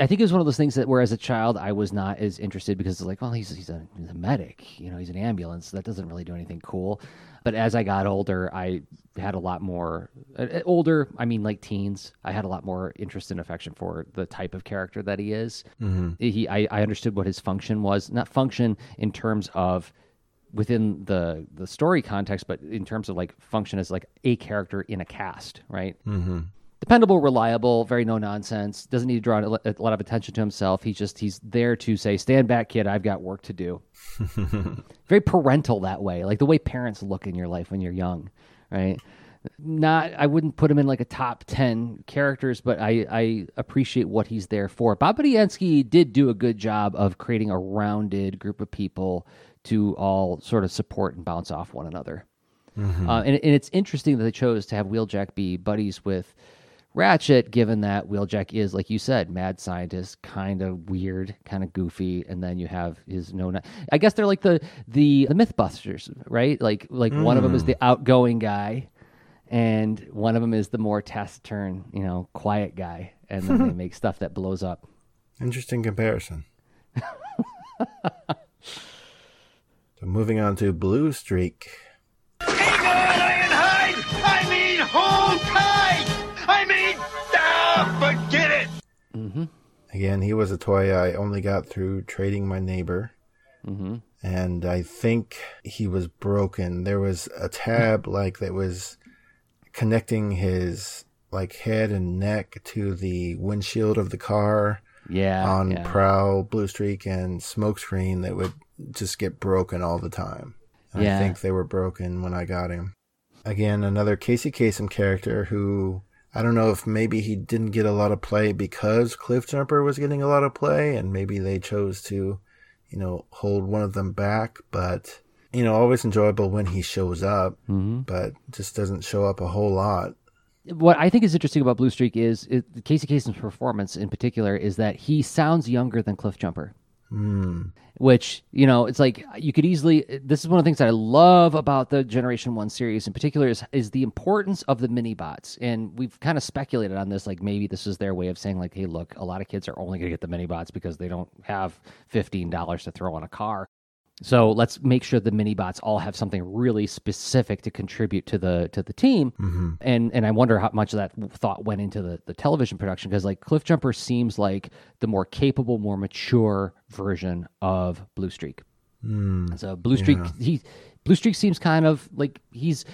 i think it was one of those things that where as a child i was not as interested because it's like well he's, he's, a, he's a medic you know he's an ambulance. That doesn't really do anything cool. But as i got older i had a lot more uh, uh, older i mean like teens i had a lot more interest and affection for the type of character that he is. He I, I understood what his function was not function in terms of within the the story context, but in terms of like function as like a character in a cast, right? Mm-hmm. Dependable, reliable, very no nonsense. Doesn't need to draw a lot of attention to himself. He's just he's there to say, "Stand back, kid. I've got work to do." very parental that way, like the way parents look in your life when you're young, right? Not, I wouldn't put him in like a top ten characters, but I I appreciate what he's there for. Bob Budiansky did do a good job of creating a rounded group of people to all sort of support and bounce off one another. Uh, and, and it's interesting that they chose to have Wheeljack be buddies with Ratchet, given that Wheeljack is, like you said, mad scientist, kind of weird, kind of goofy, and then you have his no. I guess they're like the the the MythBusters, right? Like like one of them is the outgoing guy, and one of them is the more taciturn, you know, quiet guy, and then they make stuff that blows up. Interesting comparison. so moving on to Blue Streak. Ironhide! I mean, hold tight! I mean, ah, forget it! Mm-hmm. Again, he was a toy I only got through trading my neighbor. Mm-hmm. And I think he was broken. There was a tab like that was connecting his like head and neck to the windshield of the car Yeah, on yeah. Prowl, Blue Streak, and Smokescreen that would just get broken all the time. Yeah. I think they were broken when I got him. Again, another Casey Kasem character who I don't know if maybe he didn't get a lot of play because Cliff Jumper was getting a lot of play, and maybe they chose to, you know, hold one of them back. But you know, always enjoyable when he shows up, Mm-hmm. but just doesn't show up a whole lot. what I think is interesting about Blue Streak is it, Casey Kasem's performance in particular is that he sounds younger than Cliff Jumper. Which you know, it's like you could easily. This is one of the things that I love about the Generation One series, in particular, is is the importance of the mini bots. And we've kind of speculated on this, like maybe this is their way of saying, like, hey, look, a lot of kids are only going to get the mini bots because they don't have fifteen dollars to throw on a car. So let's make sure the mini bots all have something really specific to contribute to the to the team. Mm-hmm. And and I wonder how much of that thought went into the, the television production because like Cliff Jumper seems like the more capable, more mature version of Blue Streak. Hmm. So Blue Streak he Blue Streak seems kind of like he's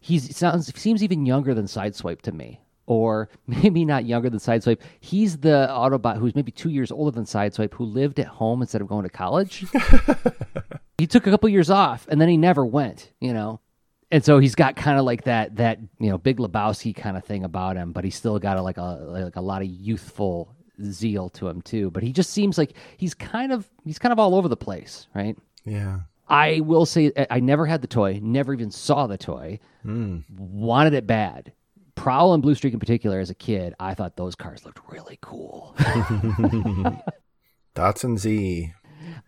he's sounds seems even younger than Sideswipe to me. Or maybe not younger than Sideswipe. He's the Autobot who's maybe two years older than Sideswipe, who lived at home instead of going to college. he took a couple years off and then he never went, you know. And so he's got kind of like that that you know Big Lebowski kind of thing about him, but he's still got a, like a like a lot of youthful zeal to him too. But he just seems like he's kind of he's kind of all over the place, right? Yeah. I will say I never had the toy, never even saw the toy. Hmm. Wanted it bad. Prowl and Blue Streak in particular, as a kid, I thought those cars looked really cool. Datsun Z.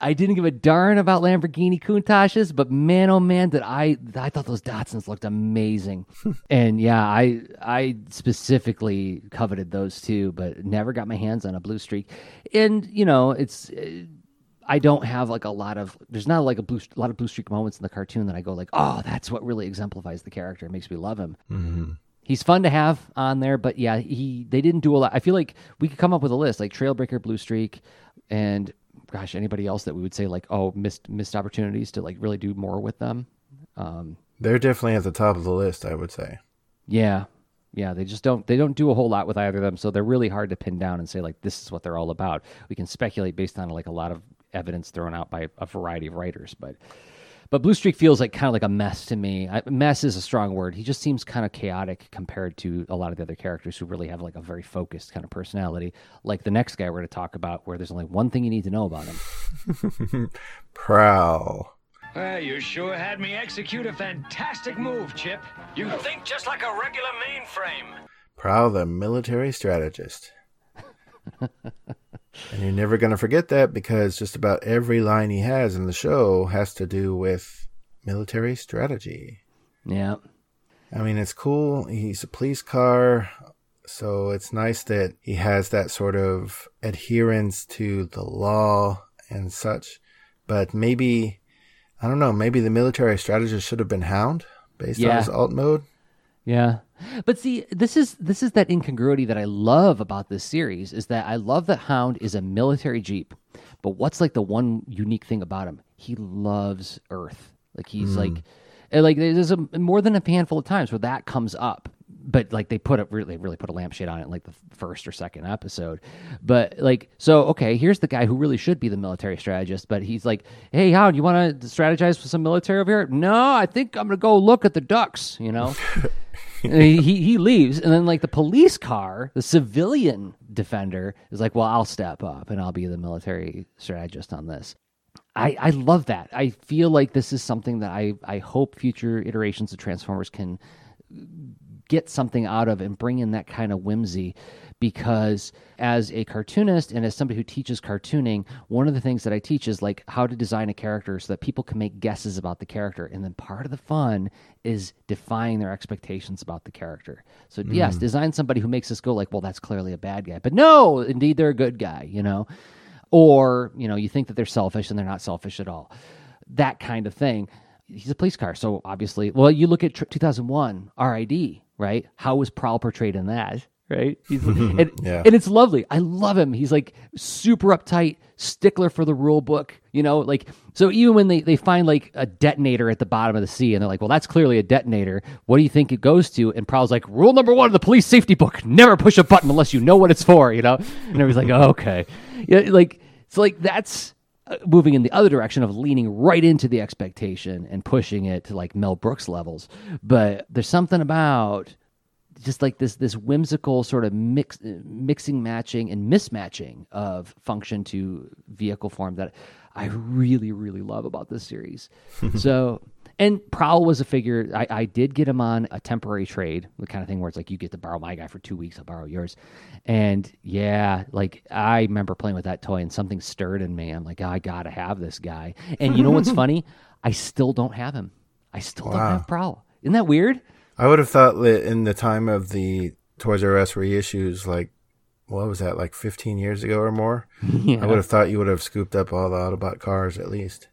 I didn't give a darn about Lamborghini Countaches, but man, oh man, did I! I thought those Datsuns looked amazing, and yeah, I I specifically coveted those too, but never got my hands on a Blue Streak. And you know, it's I don't have like a lot of there's not like a blue a lot of Blue Streak moments in the cartoon that I go like, oh, that's what really exemplifies the character. It makes me love him. Mm-hmm. He's fun to have on there, but yeah, he they didn't do a lot. I feel like we could come up with a list like Trailbreaker, Blue Streak, and gosh, anybody else that we would say like, oh, missed missed opportunities to like really do more with them. Um, They're definitely at the top of the list, I would say. yeah, yeah, they just don't they don't do a whole lot with either of them, so they're really hard to pin down and say like this is what they're all about. We can speculate based on like a lot of evidence thrown out by a variety of writers, but. But Blue Streak feels like kind of like a mess to me. I, mess is a strong word. He just seems kind of chaotic compared to a lot of the other characters who really have like a very focused kind of personality. Like the next guy we're going to talk about, where there's only one thing you need to know about him. Prowl. Well, you sure had me execute a fantastic move, Chip. You think just like a regular mainframe. Prowl, the military strategist. and you're never going to forget that because just about every line he has in the show has to do with military strategy. Yeah, I mean, it's cool. He's a police car, so it's nice that he has that sort of adherence to the law and such. But maybe, I don't know, maybe the military strategist should have been Hound based on his alt mode. Yeah. But see, this is this is that incongruity that I love about this series is that I love that Hound is a military jeep. But what's like the one unique thing about him? He loves Earth. Like he's mm. like eh, like there's a, more than a handful of times where that comes up. But like they put a really really put a lampshade on it in like the first or second episode. But like so okay, here's the guy who really should be the military strategist, but he's like, "Hey, Hound, you want to strategize with some military over here?" "No, I think I'm going to go look at the ducks," you know? He he leaves, and then like the police car, the civilian defender is like, "Well, I'll step up and I'll be the military strategist on this." I I love that. I feel like this is something that I I hope future iterations of Transformers can get something out of and bring in that kind of whimsy because as a cartoonist and as somebody who teaches cartooning, one of the things that I teach is like how to design a character so that people can make guesses about the character. And then part of the fun is defying their expectations about the character. So mm. yes, design somebody who makes us go like, well, that's clearly a bad guy. But no, indeed they're a good guy, you know? Or, you know, you think that they're selfish and they're not selfish at all. That kind of thing. He's a police car. So obviously, well, you look at tr- 2001 RID, right? How was Prowl portrayed in that? Right? He's, and, Yeah. and it's lovely. I love him. He's like super uptight, stickler for the rule book, you know, like so even when they, they find like a detonator at the bottom of the sea and they're like, Well, that's clearly a detonator. What do you think it goes to? And Prowl's like, Rule number one of the police safety book, never push a button unless you know what it's for, you know? And everybody's like, oh, okay. Yeah, like so like that's moving in the other direction of leaning right into the expectation and pushing it to like Mel Brooks levels. But there's something about just like this this whimsical sort of mix mixing matching and mismatching of function to vehicle form that I really really love about this series. so and Prowl was a figure I, I did get him on a temporary trade, the kind of thing where it's like you get to borrow my guy for two weeks, I'll borrow yours. And yeah, like I remember playing with that toy and something stirred in me. I'm like, oh, I gotta have this guy. And you know what's funny? I still don't have him. I still don't have Prowl. Isn't that weird? I would have thought that in the time of the Toys R Us reissues, like what was that, like 15 years ago or more? I would have thought you would have scooped up all the Autobot cars at least.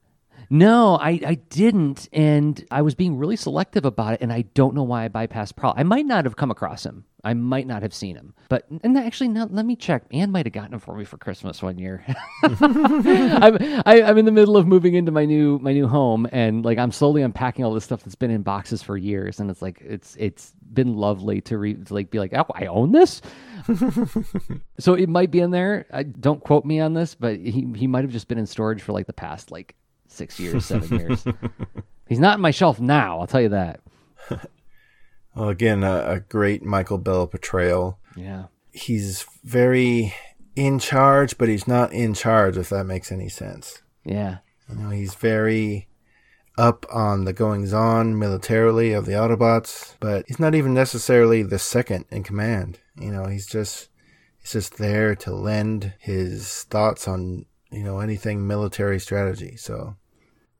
No, I, I didn't, and I was being really selective about it, and I don't know why I bypassed Prowl. I might not have come across him. I might not have seen him. But and actually, now let me check. Anne might have gotten him for me for Christmas one year. I'm I, I'm in the middle of moving into my new my new home, and like I'm slowly unpacking all this stuff that's been in boxes for years, and it's like it's it's been lovely to re to like be like, oh, I own this. so it might be in there. I, don't quote me on this, but he he might have just been in storage for like the past like six years, seven years. He's not in my shelf now. I'll tell you that. Well, again, a, a great Michael Bell portrayal. Yeah. He's very in charge, but he's not in charge, if that makes any sense. Yeah. You know, he's very up on the goings on militarily of the Autobots, but he's not even necessarily the second in command. You know, he's just he's just there to lend his thoughts on, you know, anything military strategy. So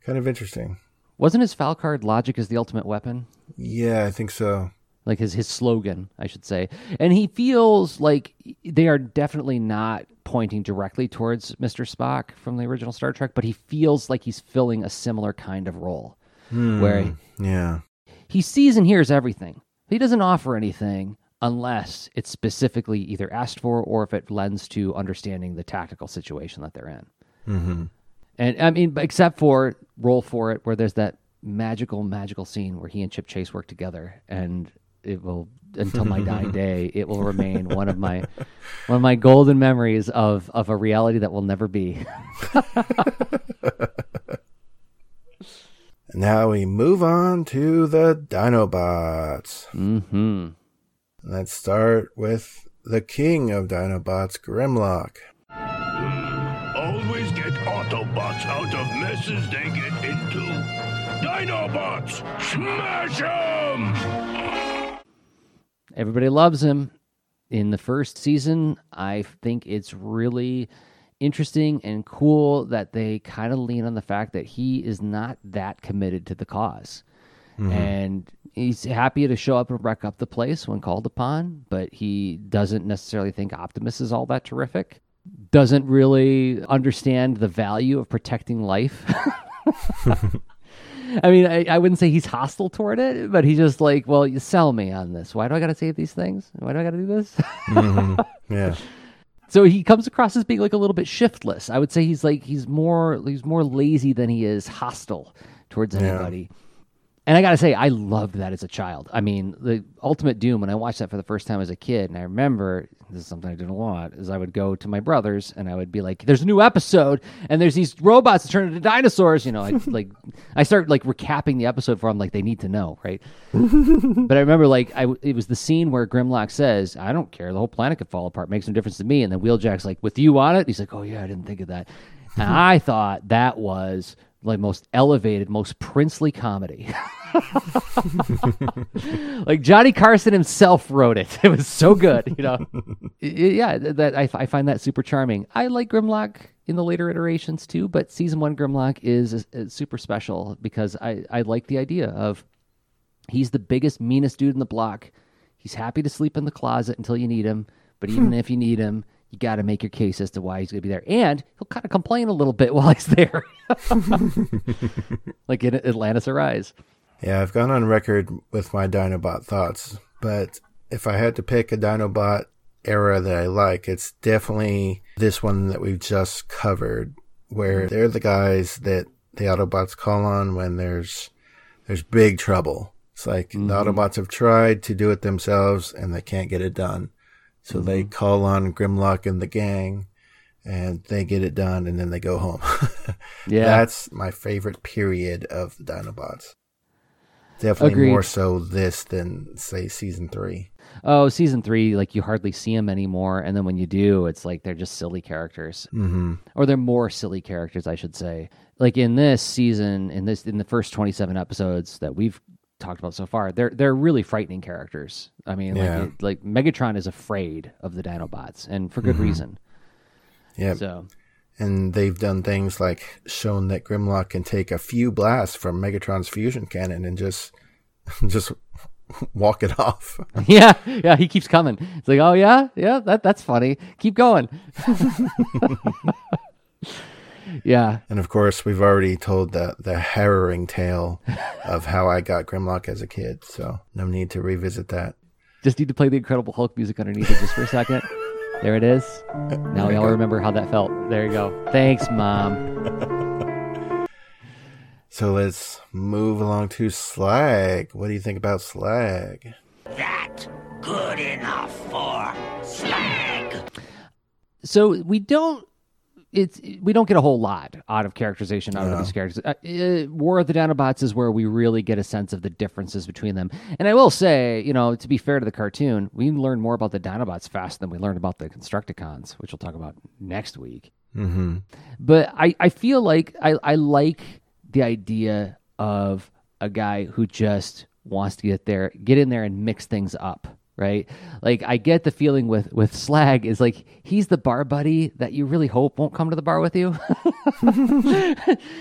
kind of interesting. Wasn't his foul card logic is the ultimate weapon? Yeah, I think so. Like his his slogan, I should say. And he feels like they are definitely not pointing directly towards Mr. Spock from the original Star Trek, but he feels like he's filling a similar kind of role where hmm, Yeah. he sees and hears everything. He doesn't offer anything unless it's specifically either asked for or if it lends to understanding the tactical situation that they're in. Mm-hmm. And I mean, except for roll for it, where there's that magical, magical scene where he and Chip Chase work together, and it will until my dying day, it will remain one of my one of my golden memories of of a reality that will never be. Now we move on to the Dinobots. hmm Let's start with the king of Dinobots, Grimlock. Always get Autobots out of messes they get into. Dinobots, smash 'em! Everybody loves him. In the first season, I think it's really interesting and cool that they kind of lean on the fact that he is not that committed to the because And he's happy to show up and wreck up the place when called upon, but he doesn't necessarily think Optimus is all that terrific. Doesn't really understand the value of protecting life. I mean, I, I wouldn't say he's hostile toward it, but he's just like, well, you sell me on this. Why do I got to save these things? Why do I got to do this? Mm-hmm. Yeah. so he comes across as being like a little bit shiftless. I would say he's like he's more he's more lazy than he is hostile towards anybody. And I got to say, I loved that as a child. I mean, the Ultimate Doom, when I watched that for the first time as a kid, and I remember this is something I did a lot, is I would go to my brothers and I would be like, "There's a new episode, and there's these robots that turn into dinosaurs." You know, I like I start like recapping the episode for them, like they need to know, right? but I remember like I it was the scene where Grimlock says, "I don't care, the whole planet could fall apart, makes no difference to me." And then Wheeljack's like, "With you on it," he's like, "Oh yeah, I didn't think of that." and I thought that was like most elevated, most princely comedy. like Johnny Carson himself wrote it. It was so good, you know. Yeah, that I, I find that super charming. I like Grimlock in the later iterations too, but season one Grimlock is, is super special because I I like the idea of he's the biggest, meanest dude in the block. He's happy to sleep in the closet until you need him, but even if you need him, you got to make your case as to why he's going to be there. And he'll kind of complain a little bit while he's there, like in Atlantis Arise. Yeah, I've gone on record with my Dinobot thoughts, but if I had to pick a Dinobot era that I like, it's definitely this one that we've just covered, where mm-hmm. they're the guys that the Autobots call on when there's there's big trouble. It's like the mm-hmm. Autobots have tried to do it themselves and they can't get it done. So they call on Grimlock and the gang and they get it done and then they go home. Yeah. That's my favorite period of the Dinobots. Definitely Agreed. more so this than say season three. Oh, season three, like you hardly see them anymore, and then when you do, it's like they're just silly characters, mm-hmm. or they're more silly characters, I should say. Like in this season, in this in the first twenty seven episodes that we've talked about so far, they're they're really frightening characters. I mean, Yeah. like like Megatron is afraid of the Dinobots, and for good mm-hmm. reason. Yep. So And they've done things like shown that Grimlock can take a few blasts from Megatron's fusion cannon and just just walk it off. yeah, yeah, he keeps coming. It's like, oh yeah, yeah, that that's funny. Keep going. Yeah, And of course, we've already told the the harrowing tale of how I got Grimlock as a kid, so no need to revisit that. Just need to play the Incredible Hulk music underneath it just for a second. There it is. Now we all remember how that felt. There you go. Thanks, Mom. So let's move along to Slag. What do you think about Slag? That good enough for slag. So we don't. It's we don't get a whole lot out of characterization out of these characters. Uh, uh, War of the Dinobots is where we really get a sense of the differences between them. And I will say, you know, to be fair to the cartoon, we learn more about the Dinobots faster than we learned about the Constructicons, which we'll talk about next week. Mm-hmm. but I, I feel like I, I like the idea of a guy who just wants to get there get in there and mix things up right like i get the feeling with with slag is like he's the bar buddy that you really hope won't come to the bar with you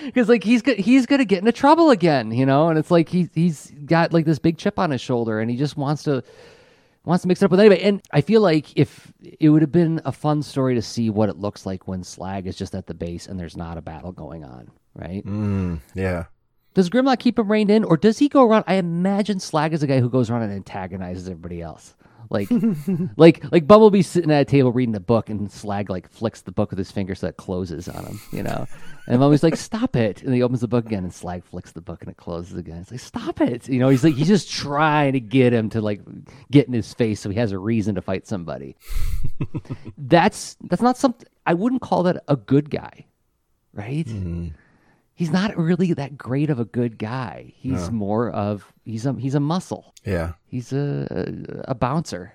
because like he's go- he's gonna get into trouble again you know and it's like he, he's got like this big chip on his shoulder and he just wants to wants to mix it up with anybody. And I feel like if it would have been a fun story to see what it looks like when Slag is just at the base and there's not a battle going on, right? Mm, yeah. Does Grimlock keep him reined in, or does he go around? I imagine Slag is a guy who goes around and antagonizes everybody else. Like, like, like Bumblebee's sitting at a table reading a book, and Slag like flicks the book with his finger so it closes on him, you know. And Bumblebee's like, "Stop it!" And he opens the book again, and Slag flicks the book, and it closes again. It's like, "Stop it!" You know, he's like, he's just trying to get him to like get in his face so he has a reason to fight somebody. that's that's not something I wouldn't call that a good guy, right? Mm-hmm. He's not really that great of a good guy. He's more of he's a he's a muscle. Yeah. He's a a, a bouncer.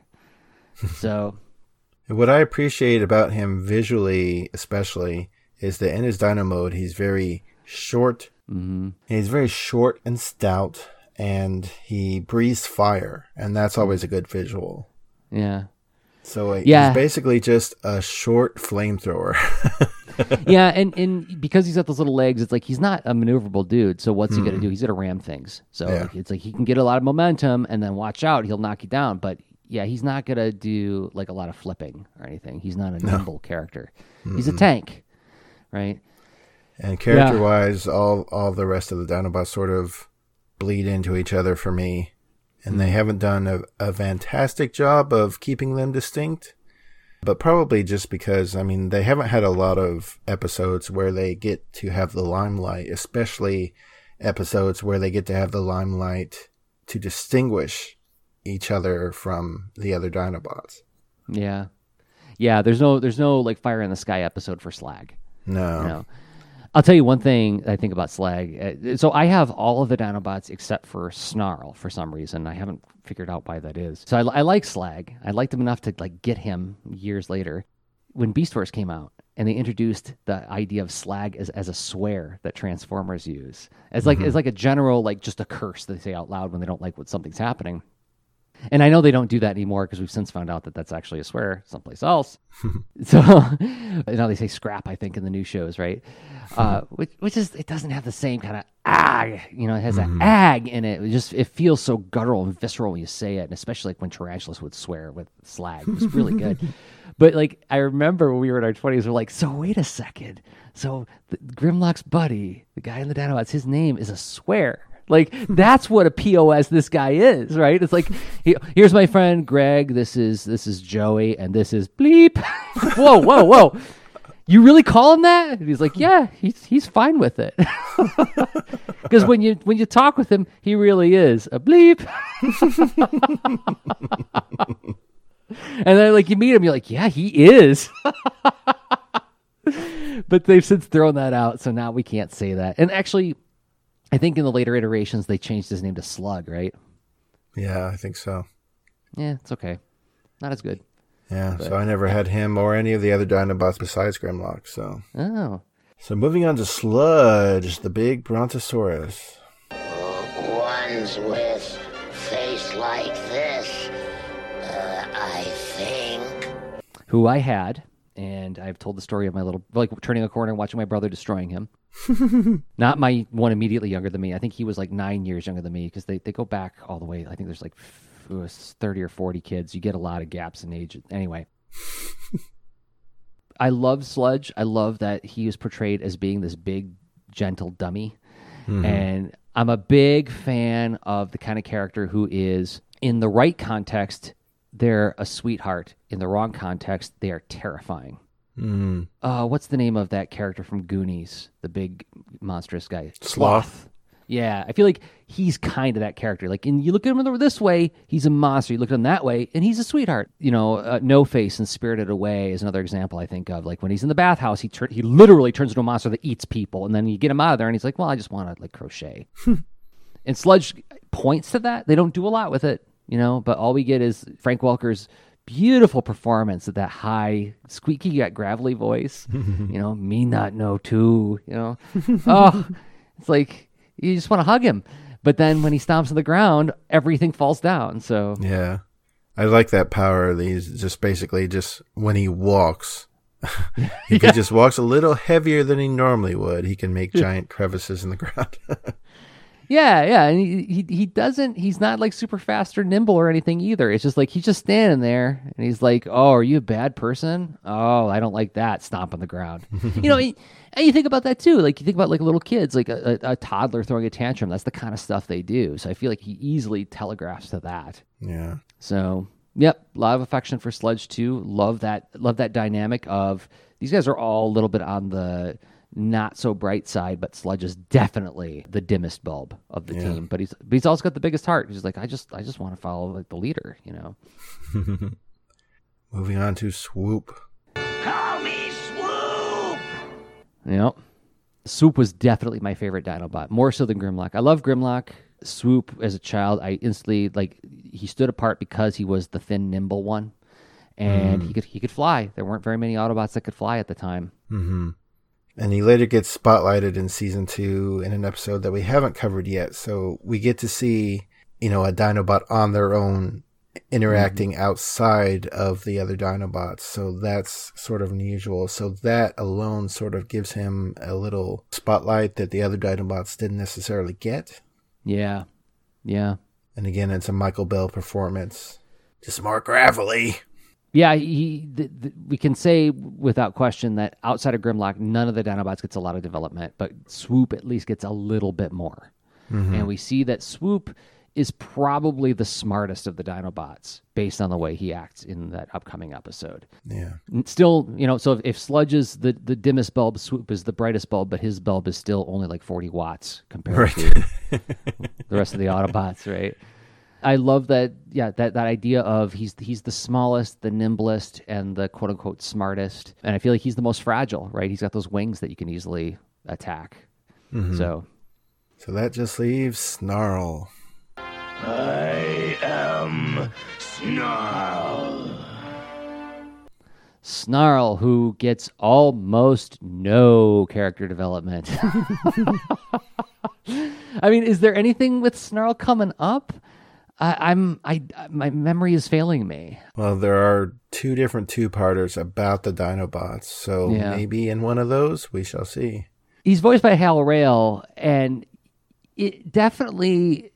So What I appreciate about him visually, especially, is that in his Dino mode, he's very short. Mm-hmm. He's very short and stout, and he breathes fire, and that's always a good visual. yeah, So Yeah. he's basically just a short flamethrower. yeah, and and because he's got those little legs, it's like he's not a maneuverable dude. So what's he gonna do? He's gonna ram things. So Yeah. it's like he can get a lot of momentum, and then watch out, he'll knock you down. But yeah, he's not gonna do like a lot of flipping or anything. He's not a nimble character. He's a tank, right? and character wise, all all the rest of the Dinobots sort of bleed into each other for me, and they mm. haven't done a, a fantastic job of keeping them distinct. But probably just because I mean they haven't had a lot of episodes where they get to have the limelight, especially episodes where they get to have the limelight to distinguish each other from the other Dinobots. Yeah, yeah. There's no there's no like fire in the sky episode for Slag. No, You know, I'll tell you one thing I think about Slag. Uh, So I have all of the Dinobots except for Snarl for some reason. I haven't figured out why that is. So I, I like Slag. I liked him enough to like get him years later. when Beast Wars came out and they introduced the idea of slag as, as a swear that Transformers use as like as like a general like just a curse they say out loud when they don't like what something's happening. And I know they don't do that anymore because we've since found out that that's actually a swear someplace else. so now they say scrap, I think, in the new shows, right? Uh, which, which is it doesn't have the same kind of ag, you know, it has an ag in it. It just it feels so guttural and visceral when you say it, and especially like when Tarantulas would swear with slag. It was really good. But like I remember when we were in our twenties, we're like, so wait a second. So the, Grimlock's buddy, the guy in the Dinobots, his name is a swear. Like that's what a POS this guy is, right? It's like he, here's my friend Greg. This is this is Joey, and this is bleep. whoa, whoa, whoa! You really call him that? And he's like, yeah, he's he's fine with it. Because when you when you talk with him, he really is a bleep. and then like you meet him, you're like, yeah, he is. but they've since thrown that out, so now we can't say that. And actually, I think in the later iterations they changed his name to Slug, right? Yeah, I think so. Yeah, it's okay. Not as good. Yeah, so I never had him or any of the other Dinobots besides Grimlock. So, Oh. so moving on to Sludge, the big Brontosaurus. Ones with face like this, uh, I think. Who I had, and I've told the story of my little like turning a corner and watching my brother destroying him. Not my one immediately younger than me. I think he was like nine years younger than me because they, they go back all the way. I think there's like it was 30 or 40 kids. You get a lot of gaps in age. Anyway. I love Sludge. I love that he is portrayed as being this big, gentle dummy. Mm-hmm. And I'm a big fan of the kind of character who is, in the right context, they're a sweetheart. In the wrong context, they are terrifying. Mm. Uh, what's the name of that character from Goonies? The big monstrous guy. Sloth. Yeah, I feel like he's kind of that character. Like, and you look at him this way, he's a monster. You look at him that way, and he's a sweetheart. You know, uh, No Face and Spirited Away is another example I think of. Like when he's in the bathhouse, he tur- he literally turns into a monster that eats people, and then you get him out of there, and he's like, "Well, I just want to like crochet." and Sludge points to that. They don't do a lot with it, you know, but all we get is Frank Welker's beautiful performance of that high, squeaky yet gravelly voice. you know, me not know too. You know, oh, it's like you just want to hug him. But then when he stomps on the ground, everything falls down. So Yeah. I like that power. that He's just basically just when he walks, if he just walks a little heavier than he normally would, he can make giant crevices in the ground. Yeah, yeah, and he, he he doesn't. He's not like super fast or nimble or anything either. It's just like he's just standing there, and he's like, "Oh, are you a bad person? Oh, I don't like that. Stomp on the ground." you know, and and you think about that too. Like you think about like little kids, like a, a, a toddler throwing a tantrum. That's the kind of stuff they do. So I feel like he easily telegraphs to that. yeah. So, yep, a lot of affection for Sludge too. Love that. Love that dynamic of these guys are all a little bit on the not so bright side, but Sludge is definitely the dimmest bulb of the Yeah. team. But he's but he's also got the biggest heart. He's like, I just I just want to follow like the leader, you know. Moving on to Swoop. Call me Swoop! Yep. Swoop was definitely my favorite Dinobot, more so than Grimlock. I love Grimlock. Swoop as a child, I instantly like he stood apart because he was the thin, nimble one, and he could he could fly. There weren't very many Autobots that could fly at the time. hmm And he later gets spotlighted in season two in an episode that we haven't covered yet. So we get to see, you know, a Dinobot on their own interacting mm-hmm. outside of the other Dinobots. So that's sort of unusual. So that alone sort of gives him a little spotlight that the other Dinobots didn't necessarily get. Yeah, yeah, And again, it's a Michael Bell performance. Just more gravelly. Yeah. He th- th- we can say without question that outside of Grimlock, none of the Dinobots gets a lot of development, but Swoop at least gets a little bit more. Mm-hmm. And we see that Swoop is probably the smartest of the Dinobots based on the way he acts in that upcoming episode. Yeah. Still, you know, so if, if Sludge is the, the dimmest bulb, Swoop is the brightest bulb, but his bulb is still only like 40 watts compared Right. to the rest of the Autobots, right? I love that, yeah, that, that idea of he's he's the smallest, the nimblest, and the quote unquote smartest. And I feel like he's the most fragile, right? He's got those wings that you can easily attack. Mm-hmm. So So that just leaves Snarl. I am Snarl. Snarl, who gets almost no character development. I mean, is there anything with Snarl coming up? I, I'm I my memory is failing me. Well, there are two different two-parters about the Dinobots, so Yeah. maybe in one of those we shall see. He's voiced by Hal Rayle, and it definitely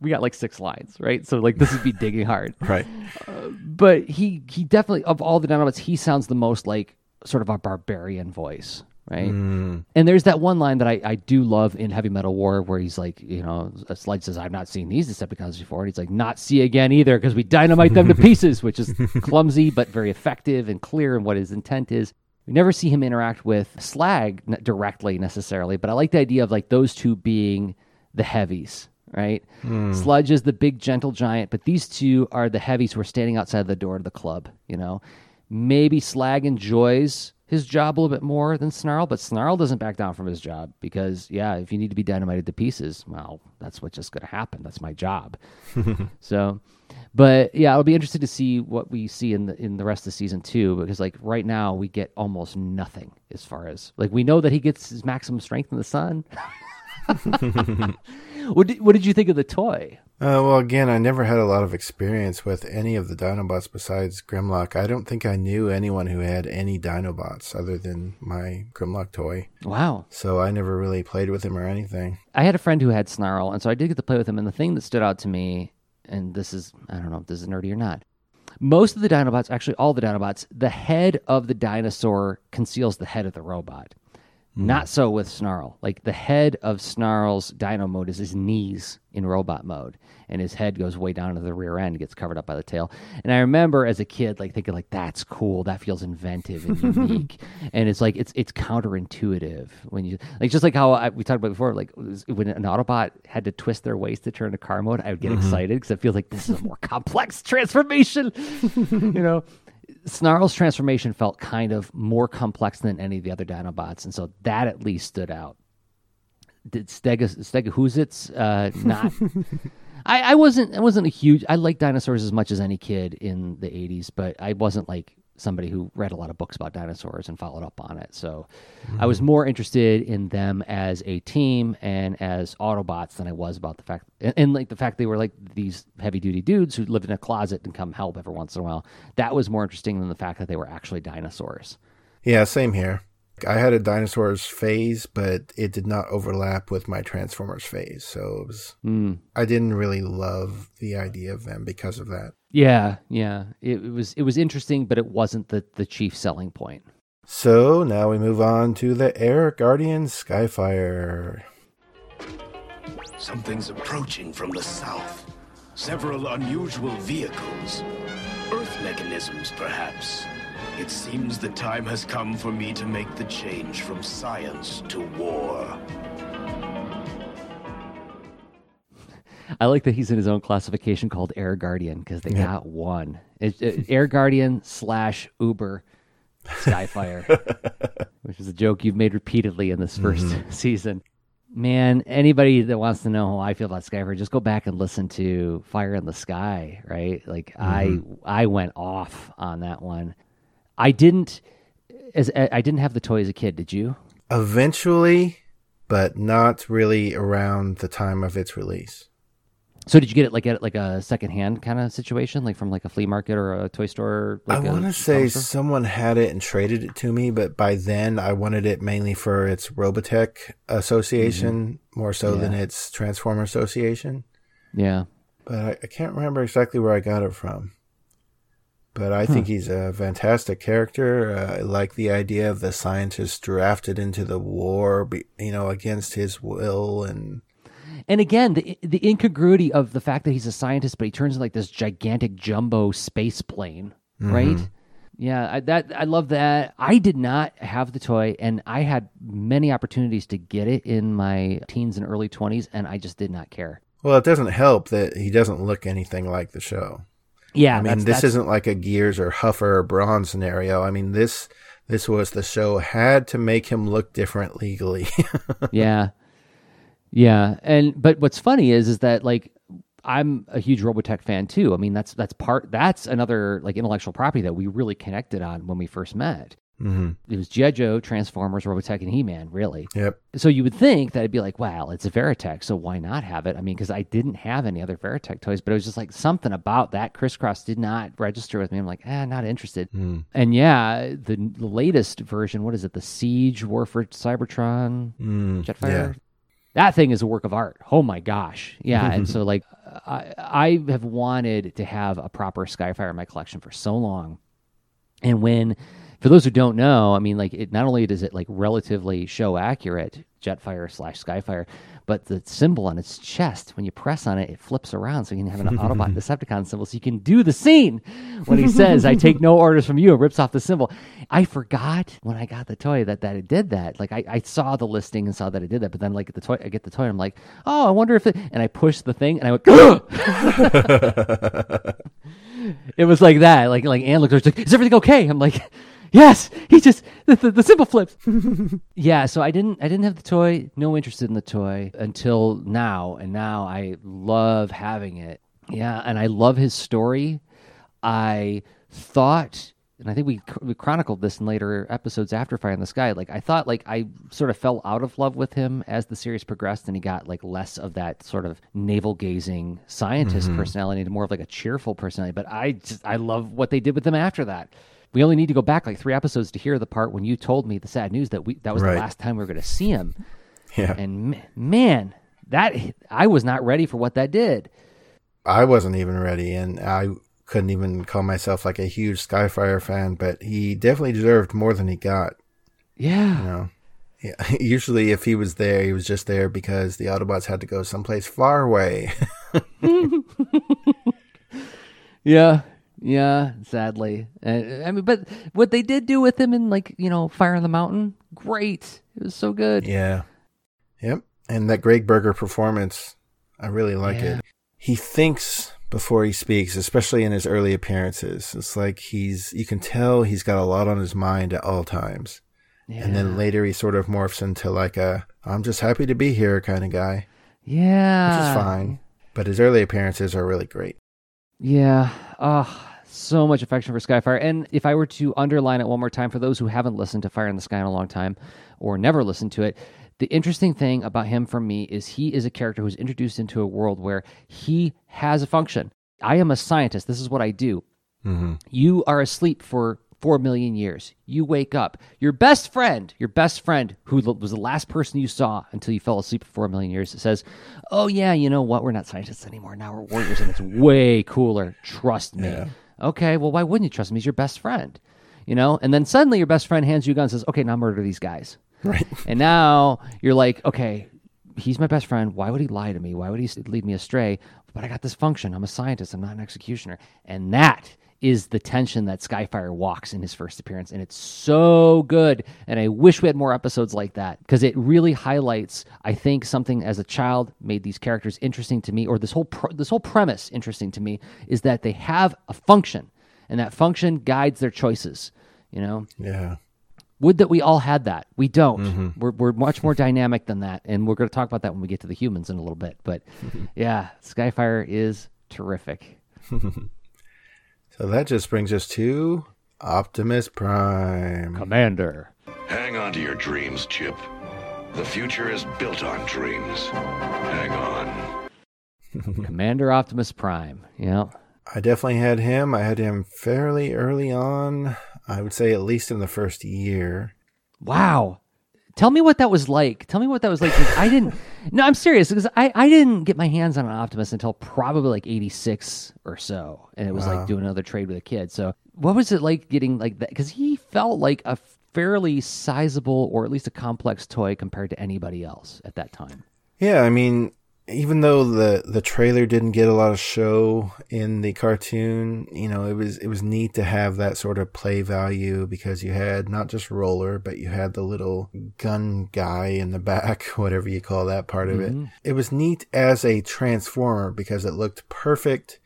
we got like six lines, right? So like this would be digging hard. Right. Uh, but he he definitely of all the Dinobots, he sounds the most like sort of a barbarian voice, right? Mm. And there's that one line that I, I do love in Heavy Metal War where he's like, you know, Sludge says, I've not seen these Decepticons before. And he's like, not see again either because we dynamite them to pieces, which is clumsy but very effective and clear in what his intent is. We never see him interact with Slag directly necessarily, but I like the idea of like those two being the heavies, right? Sludge is the big gentle giant, but these two are the heavies who are standing outside the door of the club, you know? Maybe Slag enjoys his job a little bit more than Snarl, but Snarl doesn't back down from his job because, yeah, if you need to be dynamited to pieces, well, that's what's just going to happen. That's my job. so, but yeah, it'll be interesting to see what we see in the in the rest of season two because, like, right now we get almost nothing as far as like we know that he gets his maximum strength in the sun. what did, what did you think of the toy? Uh, well, again, I never had a lot of experience with any of the Dinobots besides Grimlock. I don't think I knew anyone who had any Dinobots other than my Grimlock toy. Wow. So I never really played with him or anything. I had a friend who had Snarl, and so I did get to play with him. And the thing that stood out to me, and this is, I don't know if this is nerdy or not, most of the Dinobots, actually all the Dinobots, the head of the dinosaur conceals the head of the robot. Mm-hmm. Not so with Snarl. Like the head of Snarl's dino mode is his knees in robot mode, and his head goes way down to the rear end, gets covered up by the tail. And I remember as a kid, like thinking, like that's cool. That feels inventive and unique. and it's like it's it's counterintuitive when you like just like how I, we talked about before. Like when an Autobot had to twist their waist to turn to car mode, I would get mm-hmm. excited because it feels like this is a more complex transformation. you know. Snarl's transformation felt kind of more complex than any of the other Dinobots, and so that at least stood out. Did Stega Stegohuzits uh, not? I, I wasn't. I wasn't a huge. I like dinosaurs as much as any kid in the '80s, but I wasn't like somebody who read a lot of books about dinosaurs and followed up on it. So I was hmm. more interested in them as a team and as Autobots than I was about the fact and, and like the fact they were like these heavy duty dudes who lived in a closet and come help every once in a while. That was more interesting than the fact that they were actually dinosaurs. Yeah, same here. I had a dinosaurs phase, but it did not overlap with my Transformers phase. So it was, hmm. I didn't really love the idea of them because of that. Yeah, yeah. It, it was it was interesting, but it wasn't the the chief selling point. So now we move on to the Air Guardian Skyfire. Something's approaching from the south. Several unusual vehicles. Earth mechanisms, perhaps. It seems the time has come for me to make the change from science to war. I like that he's in his own classification called Air Guardian because they got one. It's uh, Air Guardian slash Uber Skyfire, which is a joke you've made repeatedly in this 1st mm-hmm. season. Man, anybody that wants to know how I feel about Skyfire, just go back and listen to Fire in the Sky. Right? Like I, mm-hmm. I went off on that one. I didn't, as uh, I didn't have the toy as a kid. Did you? Eventually, but not really around the time of its release. So did you get it like at like a secondhand kind of situation, like from like a flea market or a toy store? Like I want to say store? someone had it and traded it to me, but by then I wanted it mainly for its Robotech association more so than its Transformer association. yeah. But I, I can't remember exactly where I got it from. But I think he's a fantastic character. Uh, I like the idea of the scientist drafted into the war, be- you know, against his will, and And again, the the incongruity of the fact that he's a scientist, but he turns into like this gigantic jumbo space plane, mm-hmm. right? Yeah, I, that I love that. I did not have the toy, and I had many opportunities to get it in my teens and early twenties, and I just did not care. well, it doesn't help that he doesn't look anything like the show. Yeah, I mean, that's- this that's- isn't like a Gears or Huffer or Brawn scenario. I mean, this this was the show had to make him look different legally. yeah, yeah. And but what's funny is is that like I'm a huge Robotech fan too. I mean, that's that's part that's another like intellectual property that we really connected on when we first met. hmm It was G.I. Joe, Transformers, Robotech, and He Man, really. Yep. So you would think that it'd be like, well, it's a Veritech, so why not have it? I mean, because I didn't have any other Veritech toys, but it was just like something about that crisscross did not register with me. I'm like, eh, not interested. Mm. And yeah, the, the latest version, what is it? The Siege War for Cybertron Mm. Jetfire. Yeah. That thing is a work of art. Oh my gosh. Yeah. and so like I I have wanted to have a proper Skyfire in my collection for so long. And when for those who don't know, I mean like it not only does it like relatively show accurate Jetfire slash Skyfire, but the symbol on its chest, when you press on it, it flips around so you can have an Autobot Decepticon symbol. So you can do the scene when he says, I take no orders from you, and rips off the symbol. I forgot when I got the toy that, that it did that. Like I, I saw the listing and saw that it did that, but then like the toy I get the toy and I'm like, oh, I wonder if it and I pushed the thing and I went It was like that. Like like Ann looked at like, Is everything okay? I'm like, Yes, he just the, the, the symbol flips. yeah, so I didn't I didn't have the toy, no interest in the toy until now, and now I love having it. Yeah, and I love his story. I thought and I think we, we chronicled this in later episodes after Fire in the Sky. Like I thought, like I sort of fell out of love with him as the series progressed, and he got like less of that sort of navel gazing scientist Mhm. personality to more of like a cheerful personality. But I just I love what they did with him after that. We only need to go back like three episodes to hear the part when you told me the sad news that we that was Right. the last time we were going to see him. Yeah. And ma- man, that I was not ready for what that did. I wasn't even ready, and I couldn't even call myself like a huge Skyfire fan, but he definitely deserved more than he got. Yeah. You know, yeah. Usually, if he was there, he was just there because the Autobots had to go someplace far away. Yeah, yeah. Sadly, uh, I mean, but what they did do with him in like you know Fire on the Mountain, great. It was so good. yeah. Yep. And that Greg Berger performance, I really like Yeah. it. He thinks before he speaks, especially in his early appearances. It's like he's, you can tell he's got a lot on his mind at all times. Yeah. And then later he sort of morphs into like a, I'm just happy to be here kind of guy, Yeah, which is fine. But his early appearances are really great. Yeah. Oh, so much affection for Skyfire. And if I were to underline it one more time for those who haven't listened to Fire in the Sky in a long time or never listened to it, the interesting thing about him for me is he is a character who's introduced into a world where he has a function. I am a scientist. This is what I do. Mm-hmm. You are asleep for four million years. You wake up. Your best friend, your best friend, who was the last person you saw until you fell asleep for four million years, says, "Oh yeah, you know what? We're not scientists anymore. Now we're warriors, and it's way cooler. Trust me." Yeah. Okay, well, why wouldn't you trust him? He's your best friend, you know. And then suddenly, your best friend hands you a gun and says, "Okay, now murder these guys." Right. And now you're like, okay, he's my best friend. Why would he lie to me? Why would he lead me astray? But I got this function. I'm a scientist. I'm not an executioner. And that is the tension that Skyfire walks in his first appearance. And it's so good. And I wish we had more episodes like that because it really highlights, I think, something as a child made these characters interesting to me, or this whole, this whole premise interesting to me, is that they have a function and that function guides their choices. You know, Yeah. would that we all had that. We don't. Mhm. We're, we're much more dynamic than that. And we're going to talk about that when we get to the humans in a little bit. But yeah, Skyfire is terrific. So that just brings us to Optimus Prime. Commander. Hang on to your dreams, Chip. The future is built on dreams. Hang on. Commander Optimus Prime. Yeah. I definitely had him. I had him fairly early on. I would say at least in the first year. Wow. Tell me what that was like. Tell me what that was like. I didn't. No, I'm serious because I, I didn't get my hands on an Optimus until probably like 86 or so. And it was Wow. like doing another trade with a kid. So what was it like getting like that? Because he felt like a fairly sizable or at least a complex toy compared to anybody else at that time. Yeah, I mean, even though the the trailer didn't get a lot of show in the cartoon, you know, it was it was neat to have that sort of play value because you had not just roller, but you had the little gun guy in the back, whatever you call that part of Mhm. it. It was neat as a transformer because it looked perfect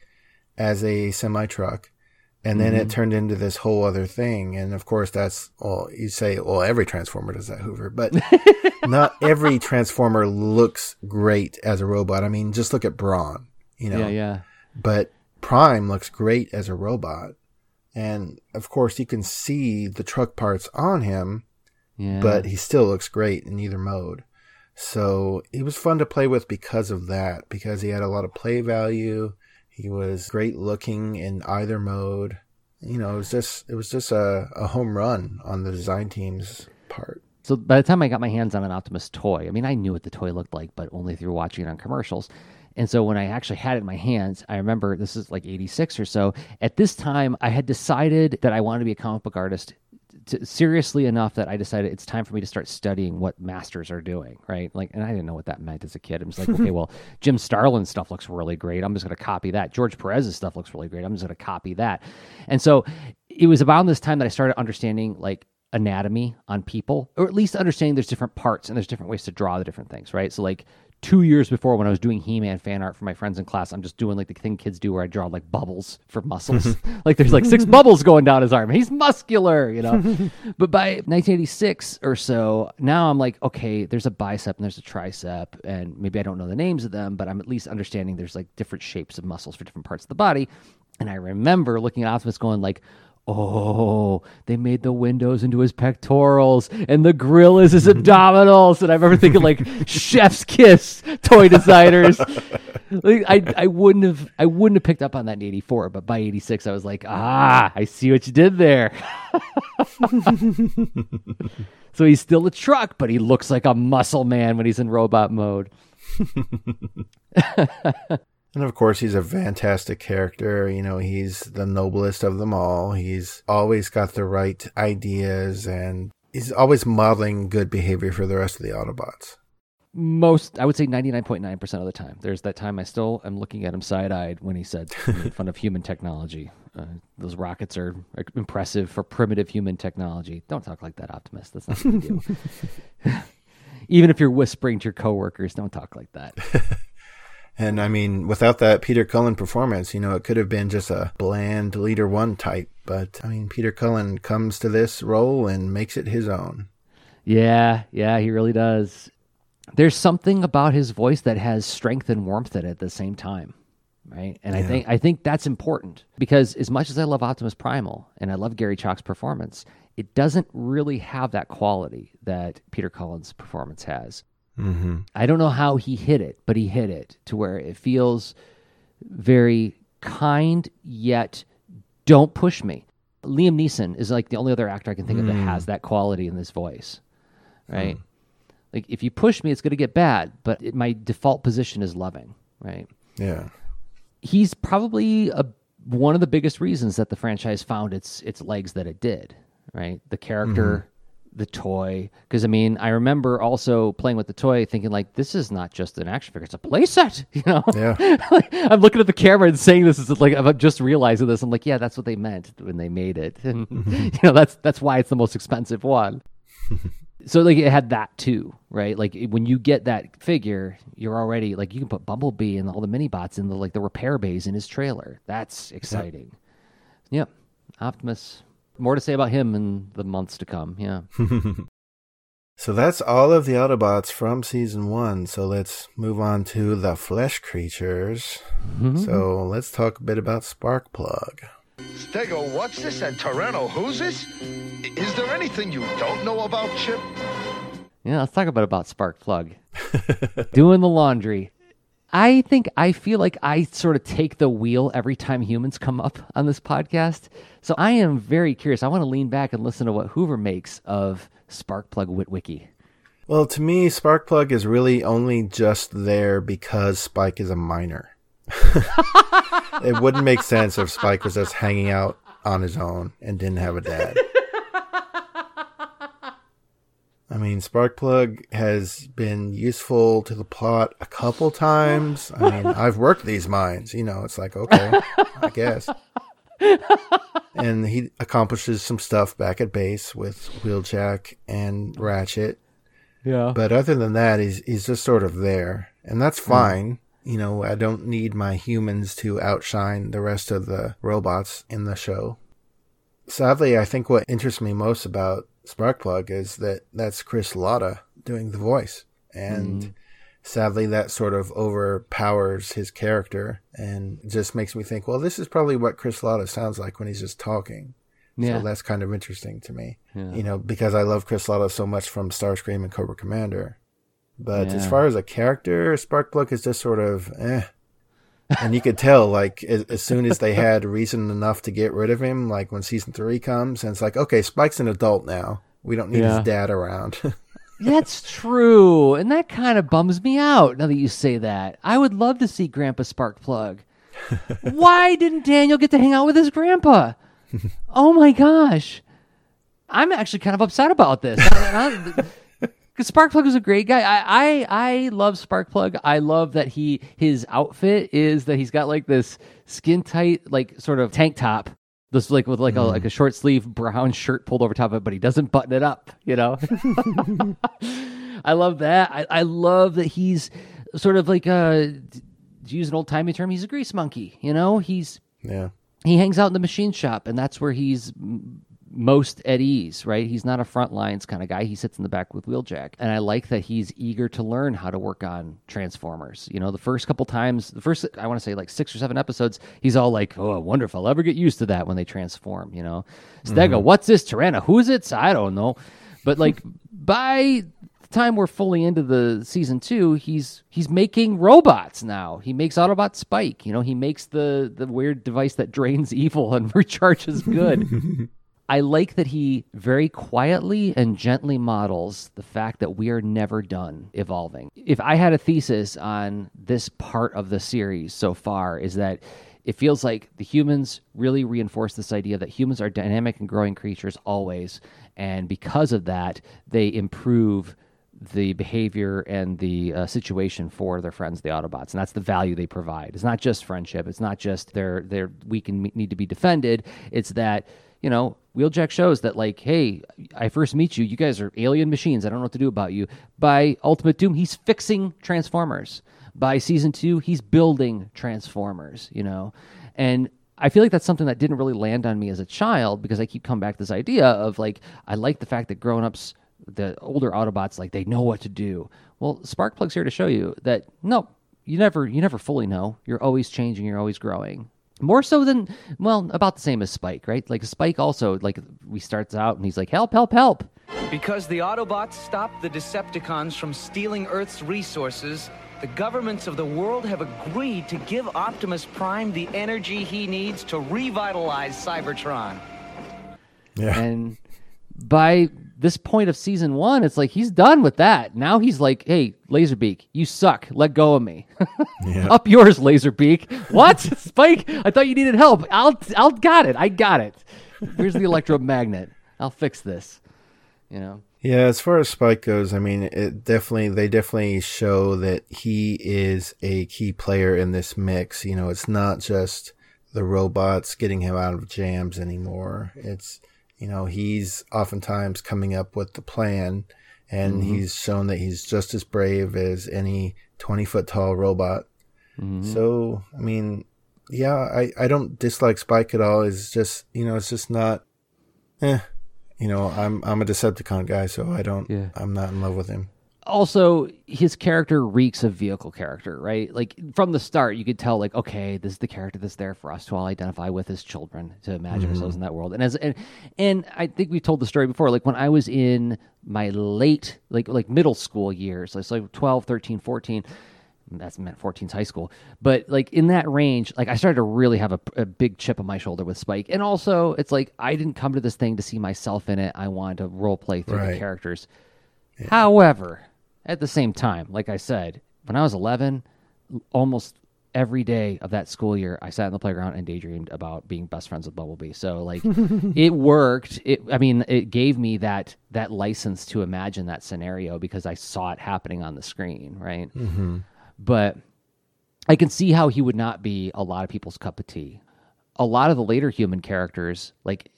as a semi truck. And then it Mhm. turned into this whole other thing. And of course, that's, well, you say, well, every Transformer does that, Hoover, but not every Transformer looks great as a robot. I mean, just look at Brawn. you know. Yeah, yeah. But Prime looks great as a robot. And of course, you can see the truck parts on him, Yeah. but he still looks great in either mode. So he was fun to play with because of that, because he had a lot of play value. He was great looking in either mode. You know, it was just it was just a, a home run on the design team's part. So by the time I got my hands on an Optimus toy, I mean, I knew what the toy looked like, but only through watching it on commercials. And so when I actually had it in my hands, I remember this is like 86 or so. At this time, I had decided that I wanted to be a comic book artist to, seriously enough that I decided it's time for me to start studying what masters are doing, right? Like, and I didn't know what that meant as a kid. I'm just like, okay, well, Jim Starlin's stuff looks really great. I'm just going to copy that. George Perez's stuff looks really great. I'm just going to copy that. And so it was about this time that I started understanding like anatomy on people, or at least understanding there's different parts and there's different ways to draw the different things, right? So like two years before when I was doing He-Man fan art for my friends in class, I'm just doing like the thing kids do where I draw like bubbles for muscles. Mm-hmm. like there's like six bubbles going down his arm. He's muscular, you know. but by 1986 or so, now I'm like, okay, there's a bicep and there's a tricep, and maybe I don't know the names of them, but I'm at least understanding there's like different shapes of muscles for different parts of the body. And I remember looking at Optimus going like, oh, they made the windows into his pectorals and the grill is his abdominals. And I remember thinking like chef's kiss toy designers. like, I, I wouldn't have I wouldn't have picked up on that in 84, but by 86 I was like, ah, I see what you did there. so he's still a truck, but he looks like a muscle man when he's in robot mode. And of course, he's a fantastic character. You know, he's the noblest of them all. He's always got the right ideas and he's always modeling good behavior for the rest of the Autobots. most i would say 99.9% of the time there's that time i still am looking at him side-eyed when he said made fun of human technology uh, those rockets are impressive for primitive human technology don't talk like that optimus that's not what you do even if you're whispering to your coworkers don't talk like that And I mean, without that Peter Cullen performance, you know, it could have been just a bland leader one type. But I mean, Peter Cullen comes to this role and makes it his own. yeah yeah he really does there's something about his voice that has strength and warmth in it at the same time right and i think i think that's important because as much as i love optimus primal and i love gary chalk's performance it doesn't really have that quality that peter cullen's performance has Mm-hmm. i don't know how he hit it but he hit it to where it feels very kind yet don't push me liam neeson is like the only other actor i can think of that Mm. has that quality in this voice right like if you push me it's going to get bad but it, my default position is loving right Yeah. he's probably a, one of the biggest reasons that the franchise found its its legs that it did. Right, the character, the toy. Because I mean, I remember also playing with the toy, thinking like, this is not just an action figure; it's a playset. You know, Yeah. I'm looking at the camera and saying this is like I'm just realizing this. I'm like, yeah, that's what they meant when they made it, and you mm-hmm. know, that's that's why it's the most expensive one. so like it had that too, right? Like when you get that figure, you're already like you can put Bumblebee and all the mini bots in the like the repair bays in his trailer. That's exciting. Yep, Optimus. More to say about him in the months to come. Yeah. So that's all of the Autobots from season one. So let's move on to the flesh creatures. Mm-hmm. So let's talk a bit about Sparkplug. Stego, what's this? And Torreno, who's this? Is there anything you don't know about Chip? Yeah, let's talk about about Spark Plug. Doing the laundry. I think I feel like I sort of take the wheel every time humans come up on this podcast. So I am very curious. I want to lean back and listen to what Hoover makes of Sparkplug Witwicky. Well, to me, Sparkplug is really only just there because Spike is a minor. it wouldn't make sense if Spike was just hanging out on his own and didn't have a dad. I mean, Sparkplug has been useful to the plot a couple times. I mean, I've worked these mines, you know, it's like, okay, I guess. And he accomplishes some stuff back at base with Wheeljack and Ratchet. Yeah. But other than that, he's he's just sort of there, and that's hmm. fine. You know, I don't need my humans to outshine the rest of the robots in the show. Sadly, I think what interests me most about Sparkplug is that that's Chris Latta doing the voice, and sadly, that sort of overpowers his character and just makes me think, well, this is probably what Chris Latta sounds like when he's just talking. Yeah. So that's kind of interesting to me. Yeah. You know, because I love Chris Latta so much from Starscream and Cobra Commander. But as far as a character, Sparkplug is just sort of eh. And you could tell, like, as, as soon as they had reason enough to get rid of him, like when season three comes, and it's like, okay, Spike's an adult now. We don't need Yeah. his dad around. That's true, and that kind of bums me out. Now that you say that, I would love to see Grandpa Sparkplug. Why didn't Daniel get to hang out with his grandpa? Oh my gosh, I'm actually kind of upset about this. Because Sparkplug was a great guy. I, I I love Sparkplug. I love that he his outfit is that he's got like this skin tight like sort of tank top. This like with like a like a mm. short sleeve brown shirt pulled over top of it, but he doesn't button it up. You know. I love that. I, I love that he's sort of like a to use an old timey term. He's a grease monkey. You know. He's yeah. he hangs out in the machine shop, and that's where he's most at ease, right? He's not a front lines kind of guy. He sits in the back with Wheeljack. And I like that he's eager to learn how to work on Transformers. You know, the first couple times, the first, I want to say like six or seven episodes, he's all like, oh, I wonder if I'll ever get used to that when they transform, you know? Stego, mm-hmm. what's this Tyranna? Who's it? I don't know. But like by the time we're fully into the season two, he's he's making robots now. He makes Autobot Spike. You know, he makes the the weird device that drains evil and recharges good. I like that he very quietly and gently models the fact that we are never done evolving. If I had a thesis on this part of the series so far, is that it feels like the humans really reinforce this idea that humans are dynamic and growing creatures always. And because of that, they improve the behavior and the uh, situation for their friends, the Autobots, and that's the value they provide. It's not just friendship. It's not just they're they're weak and need to be defended. It's that you know Wheeljack shows that like, hey, I first meet you. You guys are alien machines. I don't know what to do about you. By Ultimate Doom, he's fixing Transformers. By season two, he's building Transformers. You know, and I feel like that's something that didn't really land on me as a child because I keep coming back to this idea of like I like the fact that grown ups, the older Autobots, like they know what to do. Well, Sparkplug's here to show you that no, you never you never fully know. You're always changing. You're always growing. More so than well, about the same as Spike, right? Like Spike also like we starts out and he's like help, help, help. Because the Autobots stopped the Decepticons from stealing Earth's resources, the governments of the world have agreed to give Optimus Prime the energy he needs to revitalize Cybertron. Yeah. And by this point of season one, it's like he's done with that. Now he's like, hey, Laserbeak, you suck. Let go of me. Up yours, Laserbeak. What? Spike? I thought you needed help. I'll I'll got it. I got it. Here's the electromagnet. I'll fix this. You know? Yeah, as far as Spike goes, I mean, it definitely they definitely show that he is a key player in this mix. You know, it's not just the robots getting him out of jams anymore. It's you know, he's oftentimes coming up with the plan and Mhm. he's shown that he's just as brave as any 20 foot tall robot. So, I mean, yeah, I, I don't dislike Spike at all. It's just, you know, it's just not, eh, you know, I'm, I'm a Decepticon guy, so I don't, Yeah. I'm not in love with him. Also his character reeks of vehicle character right? Like from the start you could tell like okay this is the character that's there for us to all identify with as children to imagine Mhm. ourselves in that world. And as and, and i think we've told the story before like when i was in my late like like middle school years like, like 12 13 14 that's meant 14's high school but like in that range like i started to really have a, a big chip on my shoulder with spike. And also it's like i didn't come to this thing to see myself in it. I wanted to role play through the Right. characters. However, at the same time, like I said, when I was 11, almost every day of that school year, I sat in the playground and daydreamed about being best friends with Bumblebee. So like, it worked. It, I mean, it gave me that that license to imagine that scenario because I saw it happening on the screen, right? Mhm. But I can see how he would not be a lot of people's cup of tea. A lot of the later human characters, like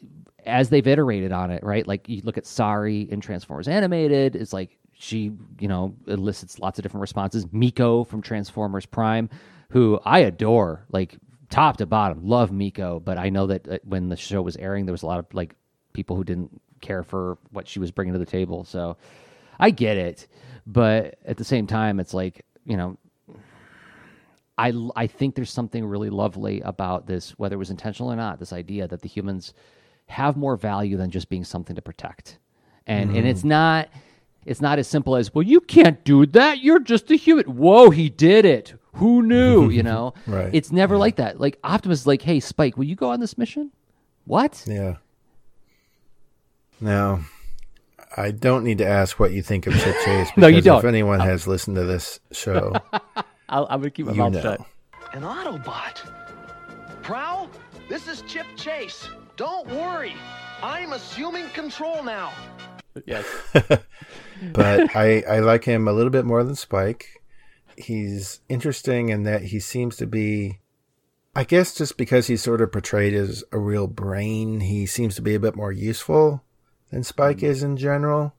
as they've iterated on it, right? Like you look at Sari in Transformers Animated, it's like she, you know, elicits lots of different responses. Miko from Transformers Prime, who I adore, like top to bottom, love Miko, but I know that uh, when the show was airing, there was a lot of like people who didn't care for what she was bringing to the table. So I get it, but at the same time, it's like you know, I I think there's something really lovely about this, whether it was intentional or not. This idea that the humans have more value than just being something to protect, and and it's not it's not as simple as well. You can't do that. You're just a human. Whoa, he did it. Who knew? You know, Right. It's never like that. Like Optimus is like, hey, Spike, will you go on this mission? What? Yeah. Now, I don't need to ask what you think of Chip Chase. No, you don't. If anyone has listened to this show, I'll, I'm gonna keep my You mouth know. shut. An Autobot. Prowl, this is Chip Chase. Don't worry. I'm assuming control now. Yes. but I, I like him a little bit more than Spike. He's interesting in that he seems to be, I guess, just because he's sort of portrayed as a real brain, he seems to be a bit more useful than Spike is in general.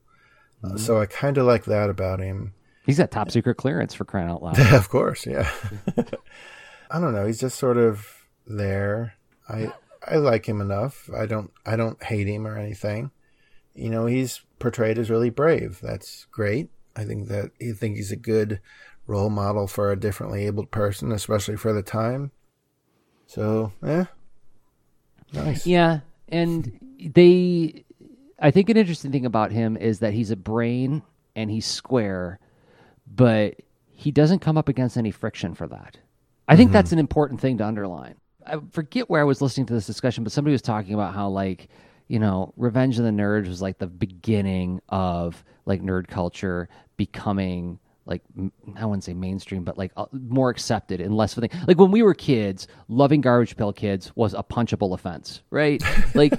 Uh, so I kind of like that about him. He's got top secret clearance for crying out loud. of course, yeah. I don't know. He's just sort of there. I I like him enough. I don't I don't hate him or anything. You know, he's portrayed as really brave. That's great. I think that I think he's a good role model for a differently abled person, especially for the time. So, yeah, Nice. Yeah, and they I think an interesting thing about him is that he's a brain and he's square, but he doesn't come up against any friction for that. I think mm-hmm. that's an important thing to underline. I forget where I was listening to this discussion, but somebody was talking about how like, you know, Revenge of the Nerds was like the beginning of like nerd culture becoming like I wouldn't say mainstream, but like uh, more accepted and less of a thing. Like when we were kids, loving Garbage Pail Kids was a punchable offense, right? Like,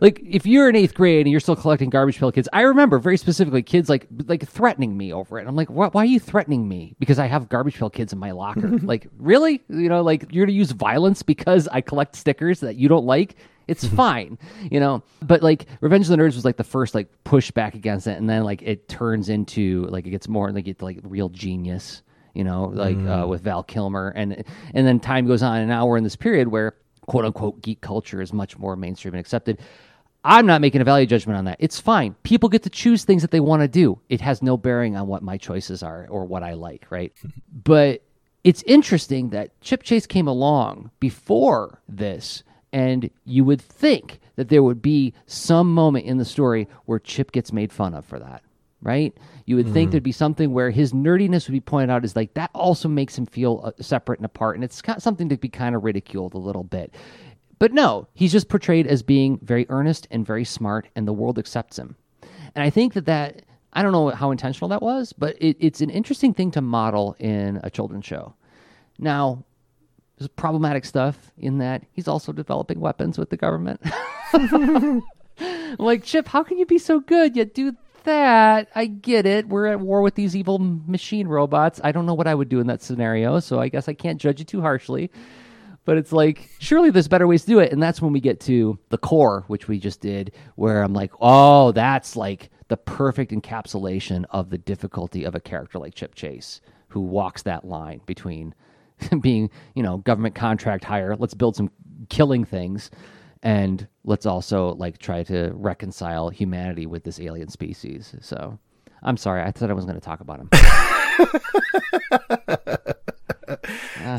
like if you're in eighth grade and you're still collecting Garbage Pail Kids, I remember very specifically kids like like threatening me over it. I'm like, why, why are you threatening me? Because I have Garbage Pail Kids in my locker. like, really? You know, like you're gonna use violence because I collect stickers that you don't like? It's fine, you know. But like Revenge of the Nerds was like the first like push back against it, and then like it turns into like it gets more like it's like real genius, you know, like uh, with Val Kilmer, and and then time goes on, and now we're in this period where quote unquote geek culture is much more mainstream and accepted. I'm not making a value judgment on that. It's fine. People get to choose things that they want to do. It has no bearing on what my choices are or what I like, right? but it's interesting that Chip Chase came along before this, and you would think that there would be some moment in the story where Chip gets made fun of for that, right? You would think Mhm. there'd be something where his nerdiness would be pointed out as like that also makes him feel uh, separate and apart, and it's got something to be kind of ridiculed a little bit. But no, he's just portrayed as being very earnest and very smart, and the world accepts him. And I think that that I don't know how intentional that was, but it, it's an interesting thing to model in a children's show. Now, there's problematic stuff in that he's also developing weapons with the government. Like Chip, how can you be so good yet do that? I get it. We're at war with these evil machine robots. I don't know what I would do in that scenario, so I guess I can't judge you too harshly. But it's like, surely there's better ways to do it. And that's when we get to the core, which we just did, where I'm like, oh, that's like the perfect encapsulation of the difficulty of a character like Chip Chase, who walks that line between being, you know, government contract hire, let's build some killing things, and let's also like try to reconcile humanity with this alien species. So I'm sorry, I thought I wasn't going to talk about him.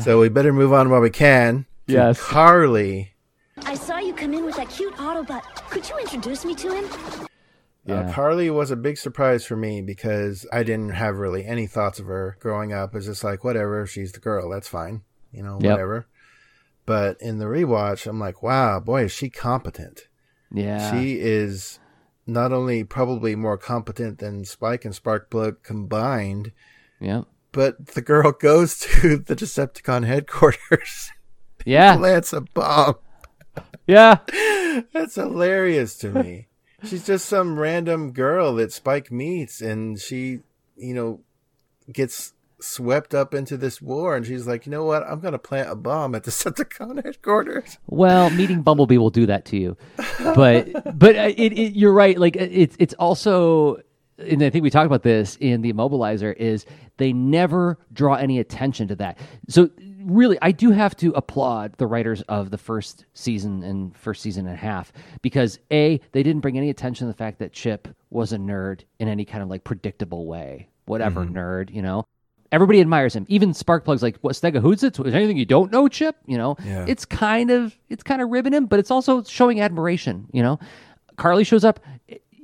so we better move on while we can. to Yes. Carly. I saw you come in with that cute Autobot. Could you introduce me to him? Uh, Carly was a big surprise for me because I didn't have really any thoughts of her growing up. It's just like, whatever, she's the girl. That's fine. You know, Yep. whatever. But in the rewatch, I'm like, wow, boy, is she competent. Yeah. She is not only probably more competent than Spike and Sparkplug combined, yeah. but the girl goes to the Decepticon headquarters. Yeah. plants a bomb. Yeah. That's hilarious to me. She's just some random girl that Spike meets and she, you know, gets swept up into this war and she's like, you know what? I'm going to plant a bomb at the Decepticon headquarters. Well, meeting Bumblebee will do that to you, but but uh, it, it you're right. Like uh, it's it's also, and I think we talked about this in the Immobilizer. Is they never draw any attention to that. So really, I do have to applaud the writers of the first season and first season and a half because a they didn't bring any attention to the fact that Chip was a nerd in any kind of like predictable way. Whatever Mhm. nerd, you know. everybody admires him. Even Sparkplug's like, "What Stega Is there anything you don't know, Chip?" You know, Yeah. it's kind of it's kind of ribbing him, but it's also showing admiration. You know, Carly shows up.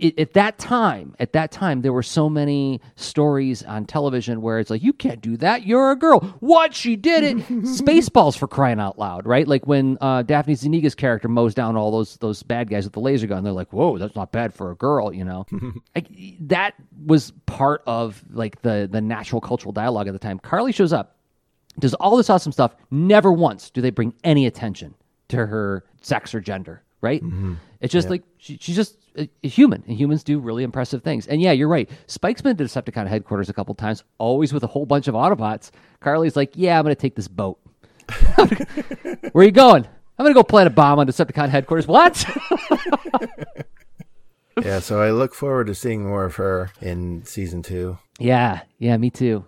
I- i- at that time, at that time, there were so many stories on television where it's like, you can't do that. You're a girl. What? She did it. Spaceballs for crying out loud, right? Like when uh, Daphne Zuniga's character mows down all those those bad guys with the laser gun. They're like, whoa, that's not bad for a girl, you know. like, that was part of like the the natural cultural dialogue at the time. Carly shows up does all this awesome stuff. Never once do they bring any attention to her sex or gender, right? It's just Yeah. like she, she's just a, a human, and humans do really impressive things. And yeah, you're right. Spike's been to Decepticon headquarters a couple times, always with a whole bunch of Autobots. Carly's like, "Yeah, I'm going to take this boat. Where are you going? I'm going to go plant a bomb on Decepticon headquarters. What? yeah, so I look forward to seeing more of her in season two. yeah, yeah, me too.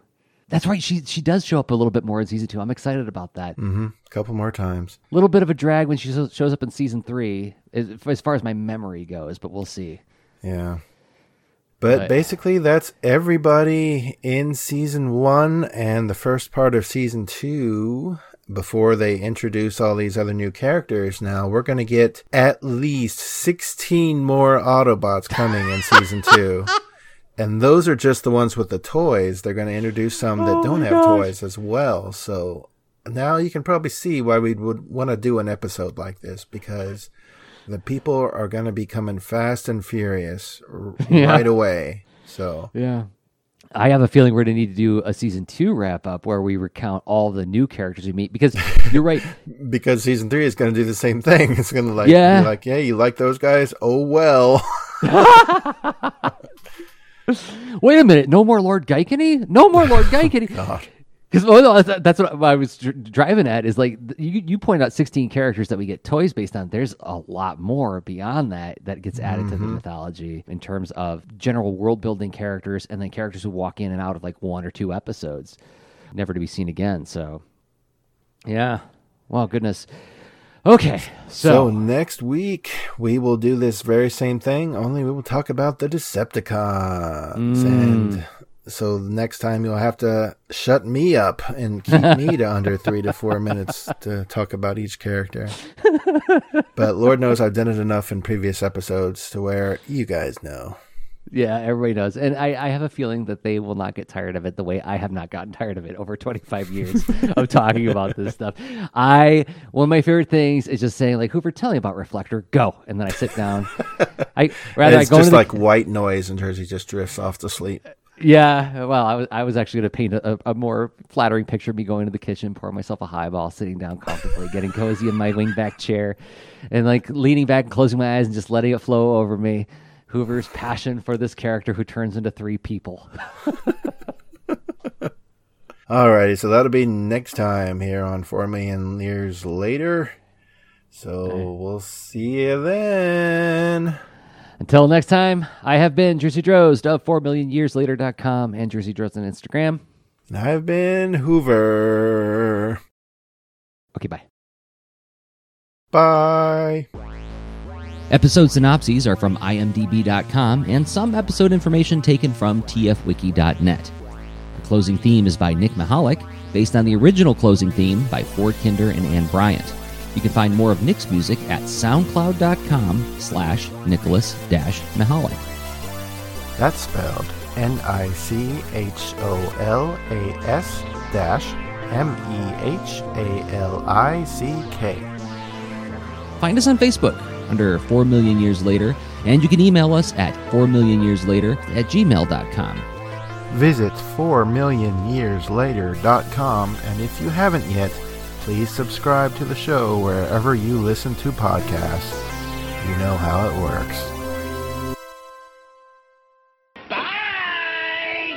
That's right. She she does show up a little bit more in season two. I'm excited about that. Mm-hmm. A couple more times. A little bit of a drag when she shows up in season three, as, far as my memory goes, but we'll see. Yeah. But But- basically, that's everybody in season one and the first part of season two before they introduce all these other new characters. Now, we're going to get at least 16 more Autobots coming in season two. And those are just the ones with the toys. They're going to introduce some that Oh don't have gosh. toys as well. So now you can probably see why we would want to do an episode like this because the people are going to be coming fast and furious r- Yeah. right away. So Yeah. I have a feeling we're going to need to do a season two wrap up where we recount all the new characters we meet because you're right. because season three is going to do the same thing. It's going to like Yeah. be like, yeah, you like those guys? Oh well. Wait a minute. No more Lord Geikany? No more Lord Geikany. God. Because well, no, that's- that's what I was driving at. Is like you you point out sixteen characters that we get toys based on. There's a lot more beyond that that gets added to the Mhm. mythology in terms of general world building characters, and then characters who walk in and out of like one or two episodes, never to be seen again. So, yeah. Well, goodness. Okay, So so, next week we will do this very same thing, only we will talk about the Decepticons. Mm. And so next time you'll have to shut me up and keep me to under three to four minutes to talk about each character. but Lord knows I've done it enough in previous episodes to where you guys know. Yeah, everybody knows, and I, I have a feeling that they will not get tired of it the way I have not gotten tired of it over 25 years of talking about this stuff. I one of my favorite things is just saying like Hoover, tell me about Reflector, go, and then I sit down. I rather it's I go just the- like white noise and Jerzy just drifts off to sleep. Yeah, well, I was I was actually going to paint a, a more flattering picture of me going to the kitchen, pouring myself a highball, sitting down comfortably, getting cozy in my wingback chair, and like leaning back and closing my eyes and just letting it flow over me. Hoover's passion for this character who turns into three people. Alrighty, so that'll be next time here on Four Million Years Later. So we'll see you then. Until next time, I have been Jerzy Drozd of 4millionyearslater.com and Jerzy Drozd on Instagram. And I've been Hoover. Okay, bye. Bye. Episode synopses are from imdb.com and some episode information taken from tfwiki.net. The closing theme is by Nick Mehalick, based on the original closing theme by Ford Kinder and Anne Bryant. You can find more of Nick's music at soundcloud.com slash Nicholas Mehalick. That's spelled N I C H O L A S dash M E H A L I C K. Find us on Facebook under 4 Million Years Later, and you can email us at 4 Million Years Later at gmail.com. Visit 4millionyearslater.com and if you haven't yet, please subscribe to the show wherever you listen to podcasts. You know how it works.